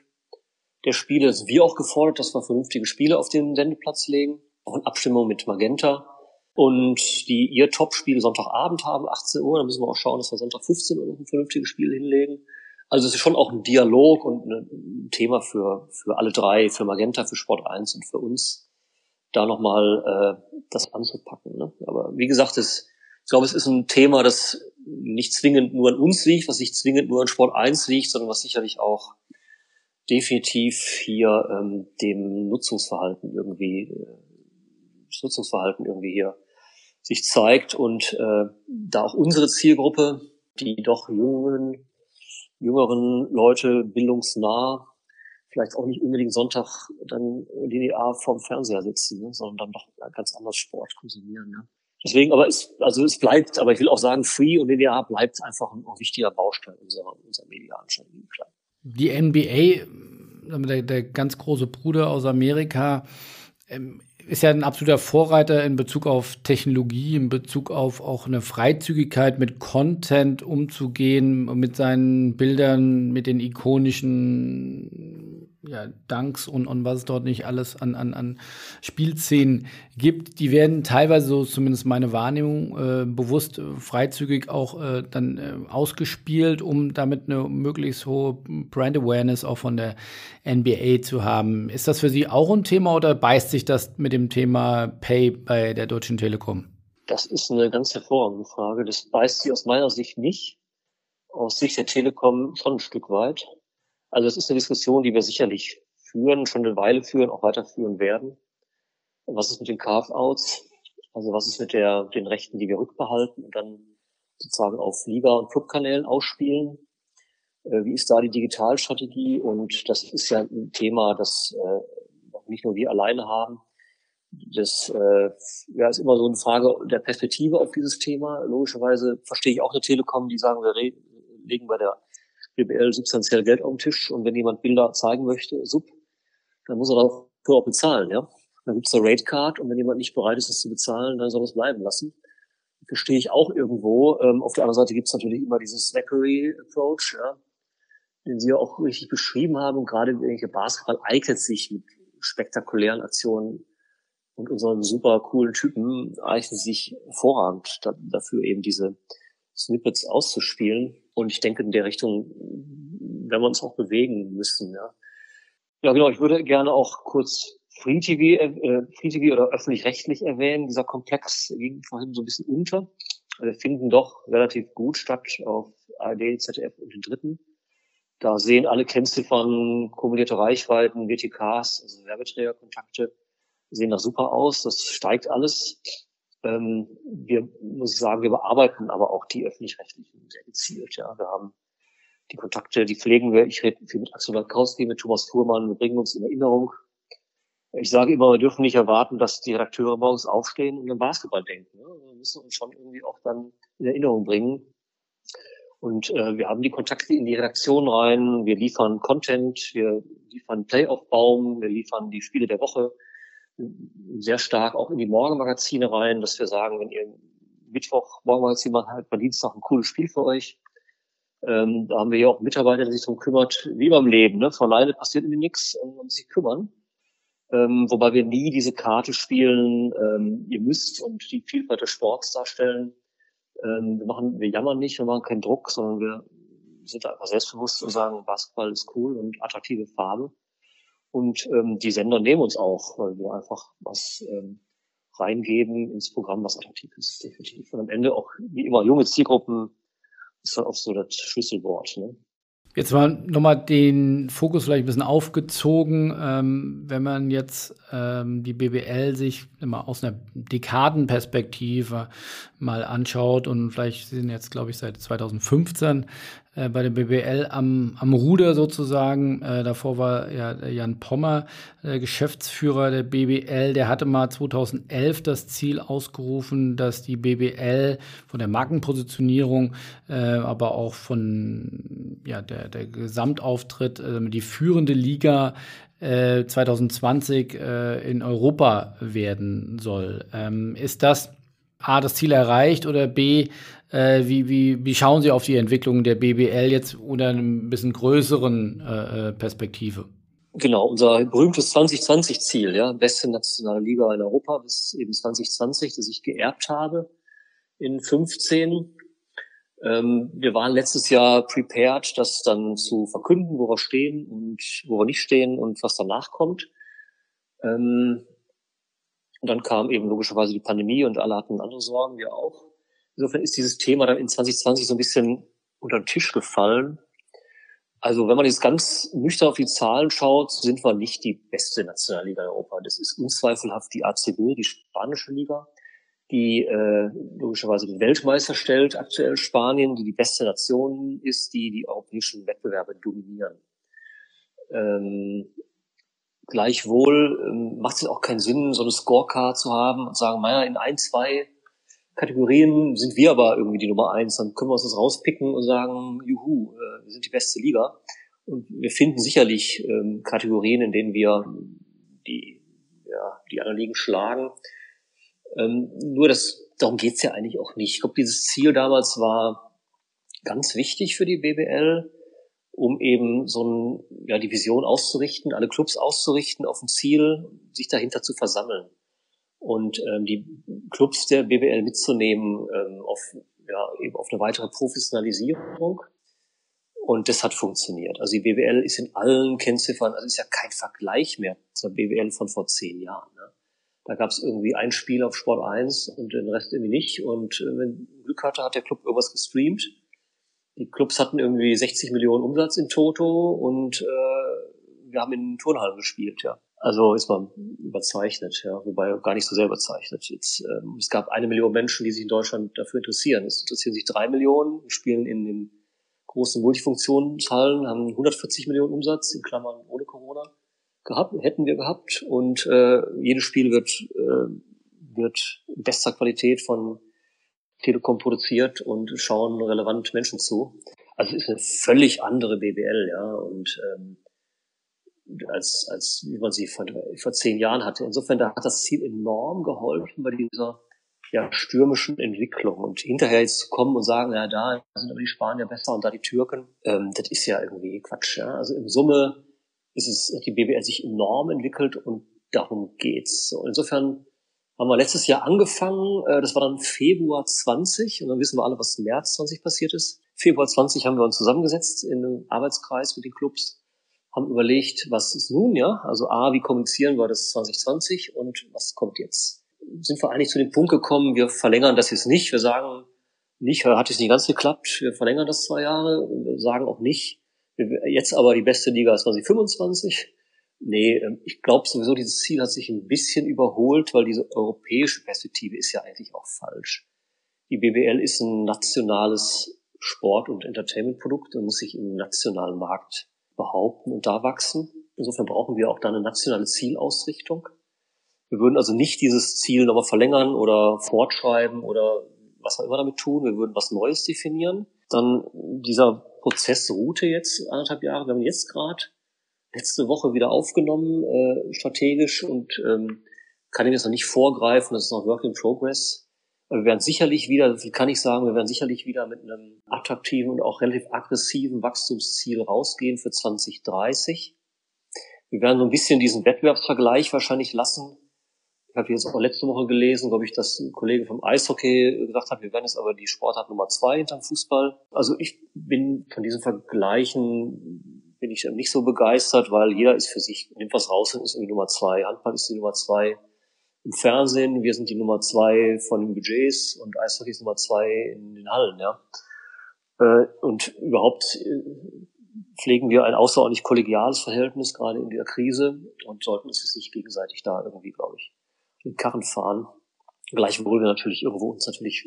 der Spiele. Sind wir auch gefordert, dass wir vernünftige Spiele auf den Sendeplatz legen, auch in Abstimmung mit Magenta. Und die ihr Top-Spiele Sonntagabend haben, 18 Uhr, dann müssen wir auch schauen, dass wir Sonntag 15 Uhr noch ein vernünftiges Spiel hinlegen. Also es ist schon auch ein Dialog und ein Thema für, für alle drei, für Magenta, für Sport 1 und für uns, da nochmal äh, das anzupacken. Ne? Aber wie gesagt, es, ich glaube, es ist ein Thema, das nicht zwingend nur an uns liegt, was nicht zwingend nur an Sport 1 liegt, sondern was sicherlich auch definitiv hier ähm, dem Nutzungsverhalten irgendwie, äh, Nutzungsverhalten irgendwie hier sich zeigt und äh, da auch unsere Zielgruppe, die doch jungen jüngeren Leute bildungsnah vielleicht auch nicht unbedingt Sonntag dann linear vorm Fernseher sitzen, ne, sondern dann doch ganz anders Sport konsumieren. Ne? Deswegen, aber es, also es bleibt, aber ich will auch sagen, Free und NDA bleibt einfach ein, ein wichtiger Baustein unserer, unserer medialen Strategie. Die NBA, der, der ganz große Bruder aus Amerika, ähm, ist ja ein absoluter Vorreiter in Bezug auf Technologie, in Bezug auf auch eine Freizügigkeit mit Content umzugehen, mit seinen Bildern, mit den ikonischen ja, Dunks und, und was es dort nicht alles an, an, an Spielszenen gibt. Die werden teilweise, so zumindest meine Wahrnehmung, äh, bewusst äh, freizügig auch äh, dann äh, ausgespielt, um damit eine möglichst hohe Brand Awareness auch von der NBA zu haben. Ist das für Sie auch ein Thema oder beißt sich das mit dem Thema Pay bei der Deutschen Telekom? Das ist eine ganz hervorragende Frage. Das beißt sich aus meiner Sicht nicht. Aus Sicht der Telekom schon ein Stück weit. Also es ist eine Diskussion, die wir sicherlich führen, schon eine Weile führen, auch weiterführen werden. Was ist mit den Carve-outs? Also was ist mit der, den Rechten, die wir rückbehalten und dann sozusagen auf Liga- und Clubkanälen ausspielen? Äh, wie ist da die Digitalstrategie? Und das ist ja ein Thema, das äh, nicht nur wir alleine haben. Das äh, ja, ist immer so eine Frage der Perspektive auf dieses Thema. Logischerweise verstehe ich auch eine Telekom, die sagen, wir legen bei der BBL substanziell Geld auf den Tisch und wenn jemand Bilder zeigen möchte, sub, dann muss er dafür auch bezahlen, ja. Dann gibt's eine Rate Card und wenn jemand nicht bereit ist, das zu bezahlen, dann soll es bleiben lassen. Verstehe ich auch irgendwo. Ähm, auf der anderen Seite gibt's natürlich immer diesen Snackery-Approach, ja, den Sie ja auch richtig beschrieben haben. Und gerade welche Basketball eignet sich mit spektakulären Aktionen und unseren super coolen Typen eignet sich hervorragend dafür eben diese Snippets auszuspielen. Und ich denke, in der Richtung werden wir uns auch bewegen müssen. Ja, ja genau. Ich würde gerne auch kurz Free TV, äh, Free TV oder öffentlich-rechtlich erwähnen. Dieser Komplex ging vorhin so ein bisschen unter. Wir finden doch relativ gut statt auf ARD, ZDF und den Dritten. Da sehen alle Kennziffern, kombinierte Reichweiten, WTKs, also Werbeträgerkontakte, sehen da super aus. Das steigt alles. Ähm, wir, muss ich sagen, wir bearbeiten aber auch die öffentlich-rechtlichen sehr gezielt. Ja, wir haben die Kontakte, die pflegen wir. Ich rede viel mit Axel Walkowski, mit Thomas Fuhrmann. Wir bringen uns in Erinnerung. Ich sage immer, wir dürfen nicht erwarten, dass die Redakteure morgens aufstehen und an Basketball denken. Ja, wir müssen uns schon irgendwie auch dann in Erinnerung bringen. Und äh, wir haben die Kontakte in die Redaktion rein. Wir liefern Content, wir liefern Playoff-Baum, wir liefern die Spiele der Woche sehr stark auch in die Morgenmagazine rein, dass wir sagen, wenn ihr Mittwoch Morgenmagazin macht, halt bei Dienstag ein cooles Spiel für euch. Ähm, da haben wir ja auch Mitarbeiter, die sich darum kümmert, wie beim Leben. Ne? Von alleine passiert irgendwie nichts, man muss sich kümmern. Ähm, wobei wir nie diese Karte spielen, ähm, ihr müsst und die Vielfalt des Sports darstellen. Ähm, wir machen, wir jammern nicht, wir machen keinen Druck, sondern wir sind einfach selbstbewusst und sagen, Basketball ist cool und attraktive Farbe. Und ähm, die Sender nehmen uns auch, weil wir einfach was ähm, reingeben ins Programm, was attraktiv ist, definitiv. Und am Ende auch, wie immer, junge Zielgruppen ist dann auch so das Schlüsselwort. Ne? Jetzt mal nochmal den Fokus vielleicht ein bisschen aufgezogen. Ähm, wenn man jetzt ähm, die BBL sich immer aus einer Dekadenperspektive mal anschaut und vielleicht sind jetzt, glaube ich, seit 2015 äh, bei der BBL am, am Ruder sozusagen. Äh, davor war ja Jan Pommer, der Geschäftsführer der BBL. Der hatte mal 2011 das Ziel ausgerufen, dass die BBL von der Markenpositionierung, äh, aber auch von ja, der, der Gesamtauftritt, äh, die führende Liga 2020 äh, äh, in Europa werden soll. Ähm, ist das A, das Ziel erreicht oder B, äh, wie, wie, wie schauen Sie auf die Entwicklung der BBL jetzt unter einem bisschen größeren äh, äh Perspektive? Genau, unser berühmtes 2020-Ziel, ja, beste nationale Liga in Europa bis eben 2020, das ich geerbt habe in 15. Ähm, wir waren letztes Jahr prepared, das dann zu verkünden, wo wir stehen und wo wir nicht stehen und was danach kommt. Ähm, und dann kam eben logischerweise die Pandemie und alle hatten andere Sorgen, wir auch. Insofern ist dieses Thema dann in 2020 so ein bisschen unter den Tisch gefallen. Also wenn man jetzt ganz nüchtern auf die Zahlen schaut, sind wir nicht die beste Nationalliga in Europa. Das ist unzweifelhaft die ACB, die spanische Liga, die äh, logischerweise die Weltmeister stellt, aktuell Spanien, die die beste Nation ist, die die europäischen Wettbewerbe dominieren. Ähm, gleichwohl ähm, macht es auch keinen Sinn, so eine Scorecard zu haben und sagen, naja, in ein, zwei Kategorien sind wir aber irgendwie die Nummer eins. Dann können wir uns das rauspicken und sagen, juhu, äh, wir sind die beste Liga. Und wir finden sicherlich ähm, Kategorien, in denen wir die, ja, die anderen Ligen schlagen. Ähm, nur das, darum geht's ja eigentlich auch nicht. Ich glaube, dieses Ziel damals war ganz wichtig für die BBL, um eben so ein, ja, die Vision auszurichten, alle Clubs auszurichten auf ein Ziel, sich dahinter zu versammeln und ähm, die Clubs der BBL mitzunehmen ähm, auf, ja, eben auf eine weitere Professionalisierung. Und das hat funktioniert. Also die BWL ist in allen Kennziffern, also ist ja kein Vergleich mehr zur BWL von vor zehn Jahren. Ne? Da gab es irgendwie ein Spiel auf Sport 1 und den Rest irgendwie nicht. Und äh, wenn Glück hatte, hat der Club irgendwas gestreamt. Die Clubs hatten irgendwie 60 Millionen Umsatz in Toto und äh, wir haben in Turnhallen gespielt, ja. Also ist man überzeichnet, ja, wobei gar nicht so sehr überzeichnet. Jetzt, ähm, es gab eine Million Menschen, die sich in Deutschland dafür interessieren. Es interessieren sich drei Millionen, spielen in den großen Multifunktionshallen, haben 140 Millionen Umsatz, in Klammern ohne Corona, gehabt, hätten wir gehabt. Und äh, jedes Spiel wird, äh, wird in bester Qualität von Telekom produziert und schauen relevant Menschen zu. Also es ist eine völlig andere BBL, ja. Und ähm, als, als wie man sie vor, vor zehn Jahren hatte. Insofern da hat das Ziel enorm geholfen bei dieser ja, stürmischen Entwicklung. Und hinterher jetzt zu kommen und sagen, ja, da sind aber die Spanier besser und da die Türken, ähm, das ist ja irgendwie Quatsch. Ja? Also in Summe ist es, hat die BBL sich enorm entwickelt und darum geht's. So, insofern haben wir letztes Jahr angefangen, äh, das war dann Februar 20 und dann wissen wir alle, was März 20 passiert ist. Februar 20 haben wir uns zusammengesetzt in einem Arbeitskreis mit den Clubs haben überlegt, was ist nun, ja? Also A, wie kommunizieren wir das 2020 und was kommt jetzt? Sind wir eigentlich zu dem Punkt gekommen, wir verlängern das jetzt nicht. Wir sagen nicht, hat es nicht ganz geklappt, wir verlängern das zwei Jahre. Wir sagen auch nicht, jetzt aber die beste Liga ist 2025. Nee, ähm, ich glaube sowieso, dieses Ziel hat sich ein bisschen überholt, weil diese europäische Perspektive ist ja eigentlich auch falsch. Die BBL ist ein nationales Sport- und Entertainment-Produkt und muss sich im nationalen Markt behaupten und da wachsen. Insofern brauchen wir auch da eine nationale Zielausrichtung. Wir würden also nicht dieses Ziel nochmal verlängern oder fortschreiben oder was auch immer damit tun. Wir würden was Neues definieren. Dann dieser Prozess ruhte jetzt anderthalb Jahre. Wir haben jetzt gerade letzte Woche wieder aufgenommen, äh, strategisch und ähm, kann ihm jetzt noch nicht vorgreifen. Das ist noch Work in Progress. Wir werden sicherlich wieder, wie kann ich sagen, wir werden sicherlich wieder mit einem attraktiven und auch relativ aggressiven Wachstumsziel rausgehen für 2030. Wir werden so ein bisschen diesen Wettbewerbsvergleich wahrscheinlich lassen. Ich habe jetzt auch letzte Woche gelesen, glaube ich, dass ein Kollege vom Eishockey gesagt hat, wir werden jetzt aber die Sportart Nummer zwei hinterm Fußball. Also ich bin von diesen Vergleichen bin ich nicht so begeistert, weil jeder ist für sich, nimmt was raus und ist irgendwie Nummer zwei. Handball ist die Nummer zwei im Fernsehen, wir sind die Nummer zwei von den Budgets und Eishockey ist Nummer zwei in den Hallen, ja. Äh, und überhaupt äh, pflegen wir ein außerordentlich kollegiales Verhältnis, gerade in der Krise, und sollten jetzt nicht gegenseitig da irgendwie, glaube ich, den Karren fahren. Gleichwohl wir natürlich irgendwo uns natürlich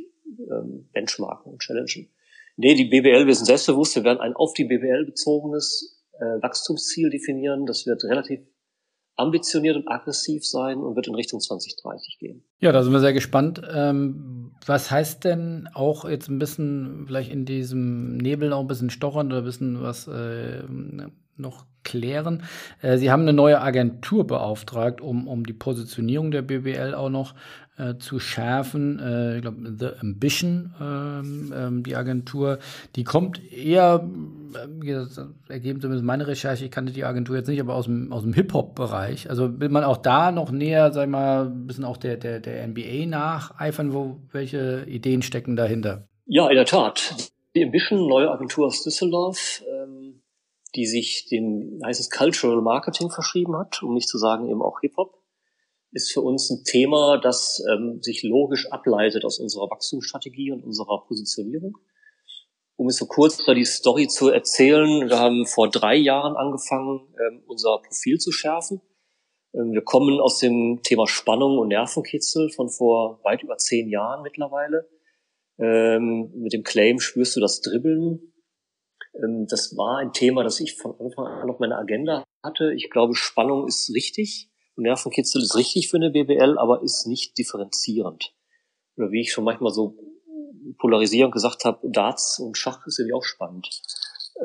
ähm, benchmarken und challengen. Nee, die BBL, wir sind selbstbewusst, wir werden ein auf die BBL bezogenes äh, Wachstumsziel definieren. Das wird relativ ambitioniert und aggressiv sein und wird in Richtung 2030 gehen. Ja, da sind wir sehr gespannt. Ähm, was heißt denn auch jetzt ein bisschen vielleicht in diesem Nebel auch ein bisschen stochern oder ein bisschen was äh, noch klären? Äh, Sie haben eine neue Agentur beauftragt, um, um die Positionierung der BBL auch noch äh, zu schärfen. Äh, ich glaube, The Ambition, ähm, ähm, die Agentur, die kommt eher, äh, das ergeben zumindest meine Recherche, ich kannte die Agentur jetzt nicht, aber aus dem, aus dem Hip-Hop-Bereich. Also will man auch da noch näher, sag ich mal, ein bisschen auch der, der, der NBA nacheifern, wo welche Ideen stecken dahinter? Ja, in der Tat. Die Ambition, neue Agentur aus Düsseldorf, ähm, die sich dem, heißt es Cultural Marketing verschrieben hat, um nicht zu sagen eben auch Hip-Hop ist für uns ein Thema, das ähm, sich logisch ableitet aus unserer Wachstumsstrategie und unserer Positionierung. Um es so kurz da die Story zu erzählen, wir haben vor drei Jahren angefangen, ähm, unser Profil zu schärfen. Ähm, wir kommen aus dem Thema Spannung und Nervenkitzel von vor weit über zehn Jahren mittlerweile. Ähm, mit dem Claim spürst du das Dribbeln. Ähm, das war ein Thema, das ich von Anfang an auf meiner Agenda hatte. Ich glaube, Spannung ist richtig Nervenkitzel ist richtig für eine BBL, aber ist nicht differenzierend. oder wie ich schon manchmal so polarisierend gesagt habe, Darts und Schach ist irgendwie auch spannend.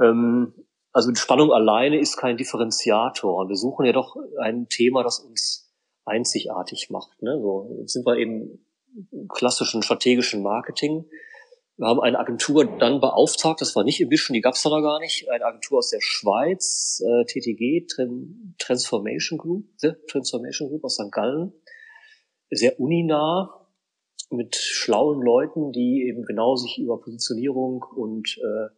Ähm, also Spannung alleine ist kein Differenziator. Wir suchen ja doch ein Thema, das uns einzigartig macht. Ne? So, jetzt sind wir eben klassischen strategischen Marketing. Wir haben eine Agentur dann beauftragt, das war nicht Emission, die gab es da gar nicht, eine Agentur aus der Schweiz, äh, TTG, Tran Transformation Group, The Transformation Group aus St. Gallen, sehr uninah, mit schlauen Leuten, die eben genau sich über Positionierung und äh,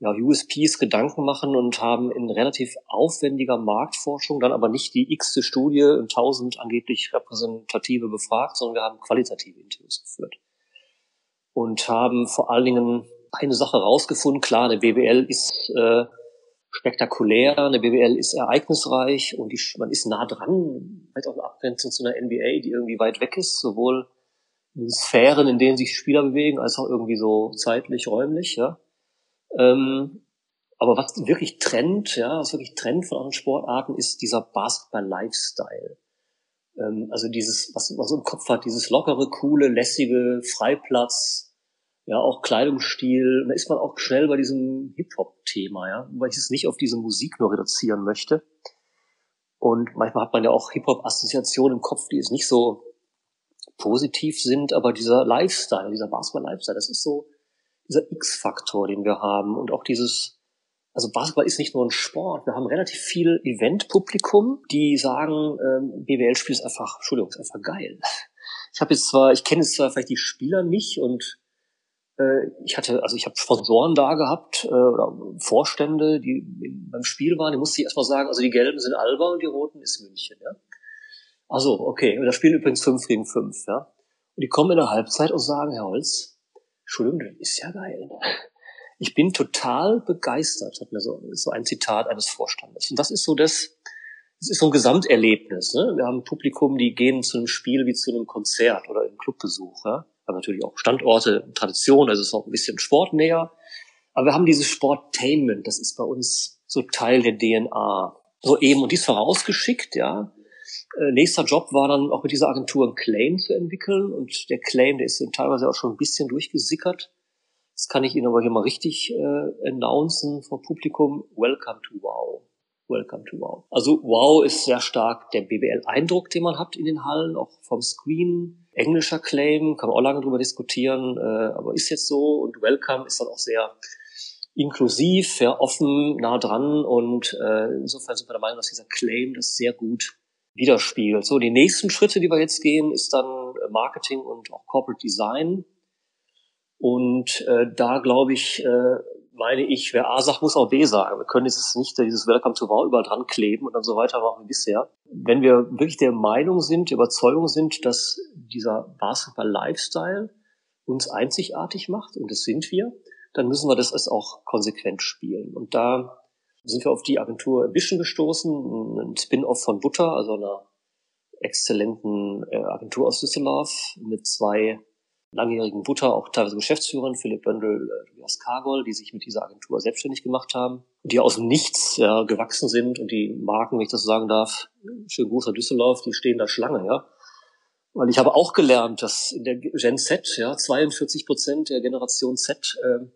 ja, USPs Gedanken machen und haben in relativ aufwendiger Marktforschung dann aber nicht die x-te Studie in tausend angeblich repräsentative befragt, sondern wir haben qualitative Interviews geführt. Und haben vor allen Dingen eine Sache rausgefunden. Klar, eine BWL ist äh, spektakulär, eine BWL ist ereignisreich und die, man ist nah dran, vielleicht auch eine Abgrenzung zu einer NBA, die irgendwie weit weg ist, sowohl in den Sphären, in denen sich Spieler bewegen, als auch irgendwie so zeitlich, räumlich, ja. Ähm, aber was wirklich trennt, ja, was wirklich trennt von anderen Sportarten, ist dieser Basketball-Lifestyle. Ähm, also dieses, was man so im Kopf hat, dieses lockere, coole, lässige, Freiplatz, ja, auch Kleidungsstil. Da ist man auch schnell bei diesem Hip-Hop-Thema, ja, weil ich es nicht auf diese Musik nur reduzieren möchte. Und manchmal hat man ja auch Hip-Hop-Assoziationen im Kopf, die es nicht so positiv sind, aber dieser Lifestyle, dieser Basketball-Lifestyle, das ist so, dieser X-Faktor, den wir haben und auch dieses, also Basketball ist nicht nur ein Sport. Wir haben relativ viel Event-Publikum, die sagen, ähm, BWL-Spiel ist einfach, Entschuldigung, ist einfach geil. Ich habe jetzt zwar, ich kenne jetzt zwar vielleicht die Spieler nicht und äh, ich hatte, also ich habe Sponsoren da gehabt äh, oder Vorstände, die beim Spiel waren. Die musste ich erstmal sagen, also die Gelben sind Alba und die Roten ist München. Ja? Also okay, und da spielen übrigens fünf gegen fünf. Ja? Und die kommen in der Halbzeit und sagen, Herr Holz, Entschuldigung, das ist ja geil. Ich bin total begeistert, hat mir so, so ein Zitat eines Vorstandes. Und das ist so das, das ist so ein Gesamterlebnis. Ne? Wir haben Publikum, die gehen zu einem Spiel wie zu einem Konzert oder einem Clubbesuch. Ja? Haben natürlich auch Standorte, Tradition, also ist noch ein bisschen sportnäher. Aber wir haben dieses Sportainment, das ist bei uns so Teil der DNA. So eben, und dies vorausgeschickt, ja. Äh, nächster Job war dann auch mit dieser Agentur ein Claim zu entwickeln und der Claim, der ist teilweise auch schon ein bisschen durchgesickert. Das kann ich Ihnen aber hier mal richtig äh, announcen vor Publikum. Welcome to Wow. Welcome to Wow. Also Wow ist sehr stark der BWL-Eindruck, den man hat in den Hallen, auch vom Screen. Englischer Claim, kann man auch lange drüber diskutieren, äh, aber ist jetzt so. Und Welcome ist dann auch sehr inklusiv, sehr offen, nah dran. Und äh, insofern sind wir der Meinung, dass dieser Claim das sehr gut widerspiegelt. So, die nächsten Schritte, die wir jetzt gehen, ist dann Marketing und auch Corporate Design. Und äh, da glaube ich, äh, meine ich, wer A sagt, muss auch B sagen. Wir können jetzt nicht dieses Welcome to Wow überall dran kleben und dann so weiter machen wie bisher. Wenn wir wirklich der Meinung sind, der Überzeugung sind, dass dieser Basketball-Lifestyle uns einzigartig macht, und das sind wir, dann müssen wir das auch konsequent spielen. Und da sind wir auf die Agentur Vision gestoßen, ein Spin-off von Butter, also einer exzellenten äh, Agentur aus Düsseldorf mit zwei langjährigen Butter, auch teilweise Geschäftsführern, Philipp Böndel, äh, Tobias Kargol, die sich mit dieser Agentur selbstständig gemacht haben, die aus dem Nichts ja, gewachsen sind und die Marken, wenn ich das so sagen darf, schön Gruß an Düsseldorf, die stehen da Schlange, ja. Weil ich habe auch gelernt, dass in der Gen Z, ja, 42 Prozent der Generation Z äh,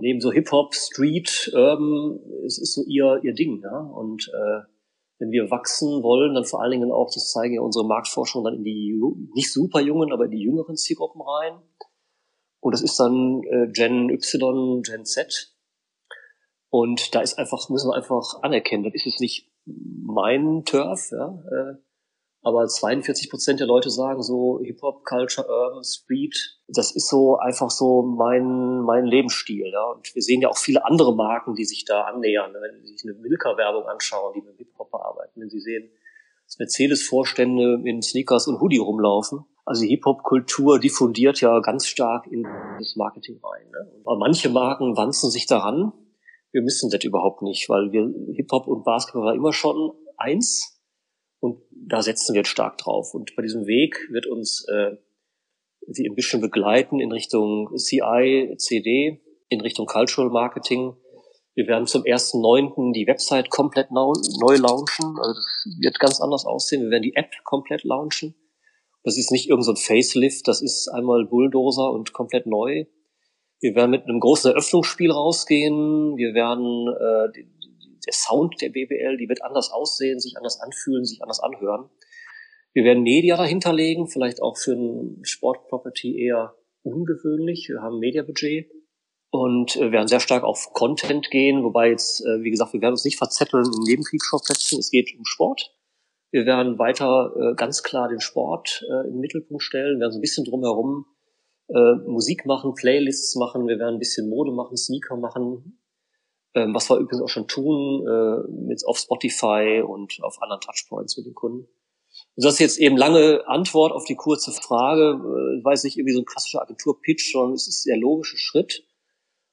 neben so Hip-Hop, Street, Urban, es ist so ihr, ihr Ding. Ja? Und äh, wenn wir wachsen wollen, dann vor allen Dingen auch, das zeigen ja unsere Marktforschung, dann in die nicht super jungen, aber in die jüngeren Zielgruppen rein. Und das ist dann äh, Gen Y, Gen Z. Und da ist einfach, müssen wir einfach anerkennen, das ist jetzt nicht mein Turf, ja, äh, aber 42 Prozent der Leute sagen so Hip-Hop, Culture, Urban, Street, das ist so einfach so mein, mein Lebensstil. Ja? Und wir sehen ja auch viele andere Marken, die sich da annähern. Ne? Wenn Sie sich eine Milka-Werbung anschauen, die mit Hip-Hop bearbeiten, wenn Sie sehen, dass Mercedes-Vorstände in Sneakers und Hoodie rumlaufen. Also Hip-Hop-Kultur diffundiert ja ganz stark in das Marketing rein. Ne? Aber manche Marken wanzen sich daran. Wir müssen das überhaupt nicht, weil wir Hip-Hop und Basketball war immer schon eins da setzen wir jetzt stark drauf. Und bei diesem Weg wird uns äh, sie ein bisschen begleiten in Richtung CI, CD, in Richtung Cultural Marketing. Wir werden zum 1.9. die Website komplett neu launchen. Also das wird ganz anders aussehen. Wir werden die App komplett launchen. Das ist nicht irgendein so Facelift, das ist einmal Bulldozer und komplett neu. Wir werden mit einem großen Eröffnungsspiel rausgehen. Wir werden äh, der Sound der BBL, die wird anders aussehen, sich anders anfühlen, sich anders anhören. Wir werden Media dahinterlegen, vielleicht auch für ein Sportproperty eher ungewöhnlich. Wir haben Mediabudget und äh, werden sehr stark auf Content gehen, wobei jetzt, äh, wie gesagt, wir werden uns nicht verzetteln in Nebenkriegsschauplätzen. Es geht um Sport. Wir werden weiter äh, ganz klar den Sport in den Mittelpunkt stellen, wir werden so ein bisschen drumherum Musik machen, Playlists machen, wir werden ein bisschen Mode machen, Sneaker machen, ähm, was wir übrigens auch schon tun, äh, mit auf Spotify und auf anderen Touchpoints mit den Kunden. Und das ist jetzt eben lange Antwort auf die kurze Frage. Äh, ich weiß nicht, irgendwie so ein klassischer Agentur-Pitch, sondern es ist der logische Schritt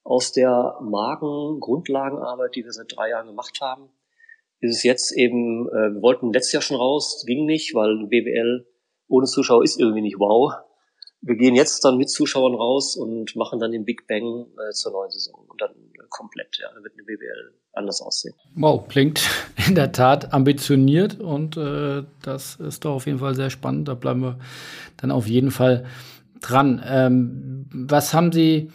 aus der Markengrundlagenarbeit, die wir seit drei Jahren gemacht haben, ist es jetzt eben, äh, wir wollten letztes Jahr schon raus, ging nicht, weil BBL ohne Zuschauer ist irgendwie nicht wow. Wir gehen jetzt dann mit Zuschauern raus und machen dann den Big Bang äh, zur neuen Saison und dann äh, komplett, ja, dann wird eine BBL anders aussehen. Wow, klingt [LAUGHS] in der Tat ambitioniert und äh, das ist doch auf jeden Fall sehr spannend. Da bleiben wir dann auf jeden Fall dran. Ähm, was haben Sie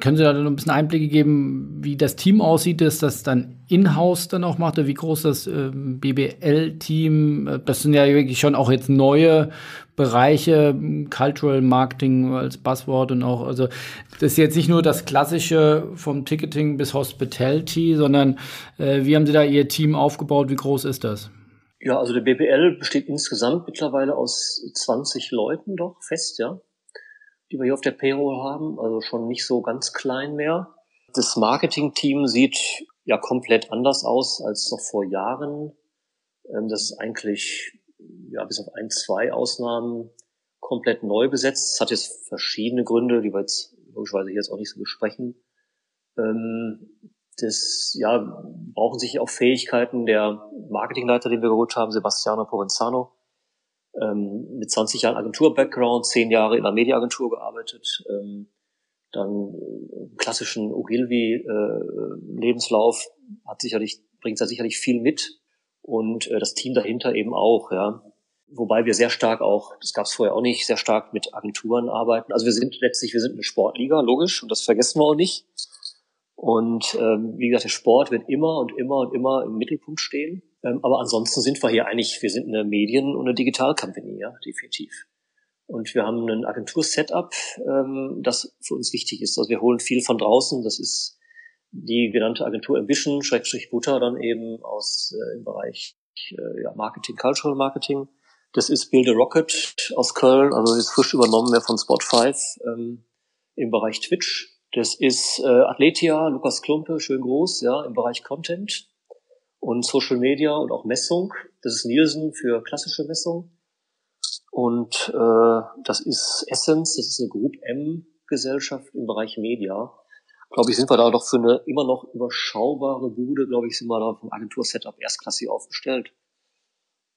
können Sie da noch ein bisschen Einblicke geben, wie das Team aussieht, dass das dann in-house dann auch macht, oder wie groß das äh, BBL-Team, das sind ja wirklich schon auch jetzt neue Bereiche, Cultural Marketing als Buzzword und auch, also das ist jetzt nicht nur das klassische vom Ticketing bis Hospitality, sondern äh, wie haben Sie da Ihr Team aufgebaut, wie groß ist das? Ja, also der BBL besteht insgesamt mittlerweile aus 20 Leuten doch fest, ja die wir hier auf der Payroll haben, also schon nicht so ganz klein mehr. Das Marketing-Team sieht ja komplett anders aus als noch vor Jahren. Ähm, das ist eigentlich, ja, bis auf ein, zwei Ausnahmen komplett neu besetzt. Es hat jetzt verschiedene Gründe, die wir jetzt logischerweise hier jetzt auch nicht so besprechen. Ähm, das, ja, brauchen sich auch Fähigkeiten der Marketingleiter, den wir geholt haben, Sebastiano Provenzano, ähm, mit 20 Jahren Agentur-Background, 10 Jahre in einer Mediaagentur gearbeitet, ähm, dann äh, klassischen Ogilvy-Lebenslauf äh, hat sicherlich, bringt da sicherlich viel mit und äh, das Team dahinter eben auch, ja. Wobei wir sehr stark auch, das gab es vorher auch nicht, sehr stark mit Agenturen arbeiten. Also wir sind letztlich, wir sind eine Sportliga, logisch, und das vergessen wir auch nicht. Und ähm, wie gesagt, der Sport wird immer und immer und immer im Mittelpunkt stehen. Ähm, aber ansonsten sind wir hier eigentlich, wir sind eine Medien- und eine Digital-Company, ja, definitiv. Und wir haben ein Agentur-Setup, ähm, das für uns wichtig ist. Also wir holen viel von draußen. Das ist die genannte Agentur Ambition, Schrägstrich Butter, dann eben aus äh, im Bereich äh, ja, Marketing, Cultural Marketing. Das ist Build a Rocket aus Köln, also ist frisch übernommen mehr von Spot 5 ähm, im Bereich Twitch. Das ist äh, Athletia, Lukas Klumpe, schön groß, ja, im Bereich Content und Social Media und auch Messung. Das ist Nielsen für klassische Messung. Und äh, das ist Essence, das ist eine Group M Gesellschaft im Bereich Media. Glaube ich, sind wir da doch für eine immer noch überschaubare Bude, glaube ich, sind wir da vom Agentur-Setup erstklassig aufgestellt.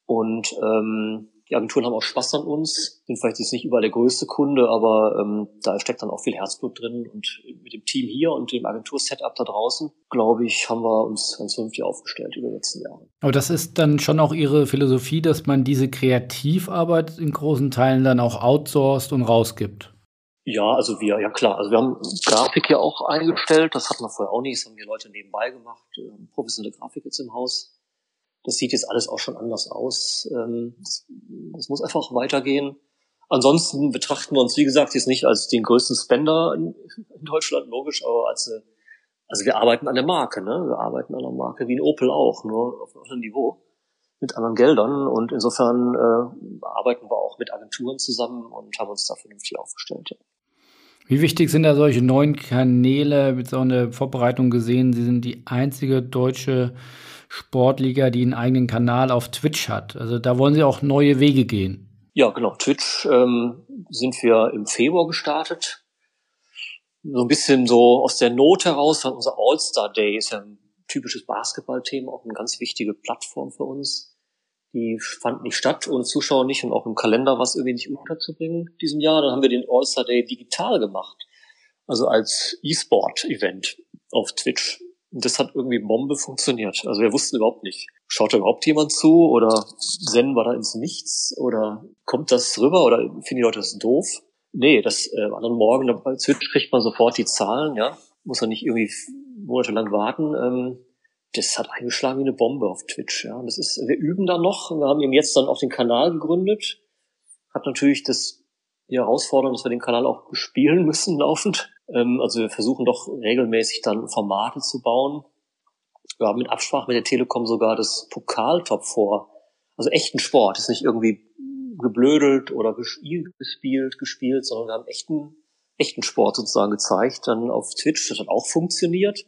Und ähm, die Agenturen haben auch Spaß an uns, sind vielleicht jetzt nicht überall der größte Kunde, aber ähm, da steckt dann auch viel Herzblut drin. Und mit dem Team hier und dem Agentur-Setup da draußen, glaube ich, haben wir uns ganz vernünftig aufgestellt über die letzten Jahre. Aber das ist dann schon auch Ihre Philosophie, dass man diese Kreativarbeit in großen Teilen dann auch outsourced und rausgibt? Ja, also wir, ja klar. Also wir haben Grafik ja auch eingestellt, das hatten wir vorher auch nicht, das haben hier Leute nebenbei gemacht, professionelle Grafik jetzt im Haus das sieht jetzt alles auch schon anders aus. Ähm, das, das muss einfach weitergehen. Ansonsten betrachten wir uns, wie gesagt, jetzt nicht als den größten Spender in, in Deutschland, logisch, aber als also wir arbeiten an der Marke, ne? Wir arbeiten an der Marke wie ein Opel auch, nur auf einem anderen Niveau mit anderen Geldern und insofern äh, arbeiten wir auch mit Agenturen zusammen und haben uns da vernünftig aufgestellt. Ja. Wie wichtig sind da solche neuen Kanäle mit so einer Vorbereitung gesehen? Sie sind die einzige deutsche Sportliga, die einen eigenen Kanal auf Twitch hat. Also da wollen sie auch neue Wege gehen. Ja, genau. Twitch ähm, sind wir im Februar gestartet. So ein bisschen so aus der Not heraus, weil unser All-Star Day ist ja ein typisches Basketballthema, auch eine ganz wichtige Plattform für uns. Die fand nicht statt, ohne Zuschauer nicht und auch im Kalender was irgendwie nicht unterzubringen diesem Jahr. Dann haben wir den All-Star Day digital gemacht. Also als E-Sport-Event auf Twitch das hat irgendwie Bombe funktioniert. Also wir wussten überhaupt nicht, schaut da überhaupt jemand zu oder senden wir da ins Nichts oder kommt das rüber oder finden die Leute das doof? Nee, das äh, anderen Morgen bei Twitch kriegt man sofort die Zahlen, ja. Muss man nicht irgendwie monatelang warten. Ähm, das hat eingeschlagen wie eine Bombe auf Twitch, ja. Das ist, wir üben da noch. Wir haben eben jetzt dann auch den Kanal gegründet. Hat natürlich das die Herausforderung, dass wir den Kanal auch bespielen müssen laufend. Ähm, also wir versuchen doch regelmäßig dann Formate zu bauen. Wir haben in Absprache mit der Telekom sogar das Pokaltop vor. Also echten Sport. Ist nicht irgendwie geblödelt oder gespielt, gespielt, gespielt, sondern wir haben echten, echten Sport sozusagen gezeigt, dann auf Twitch. Das hat auch funktioniert.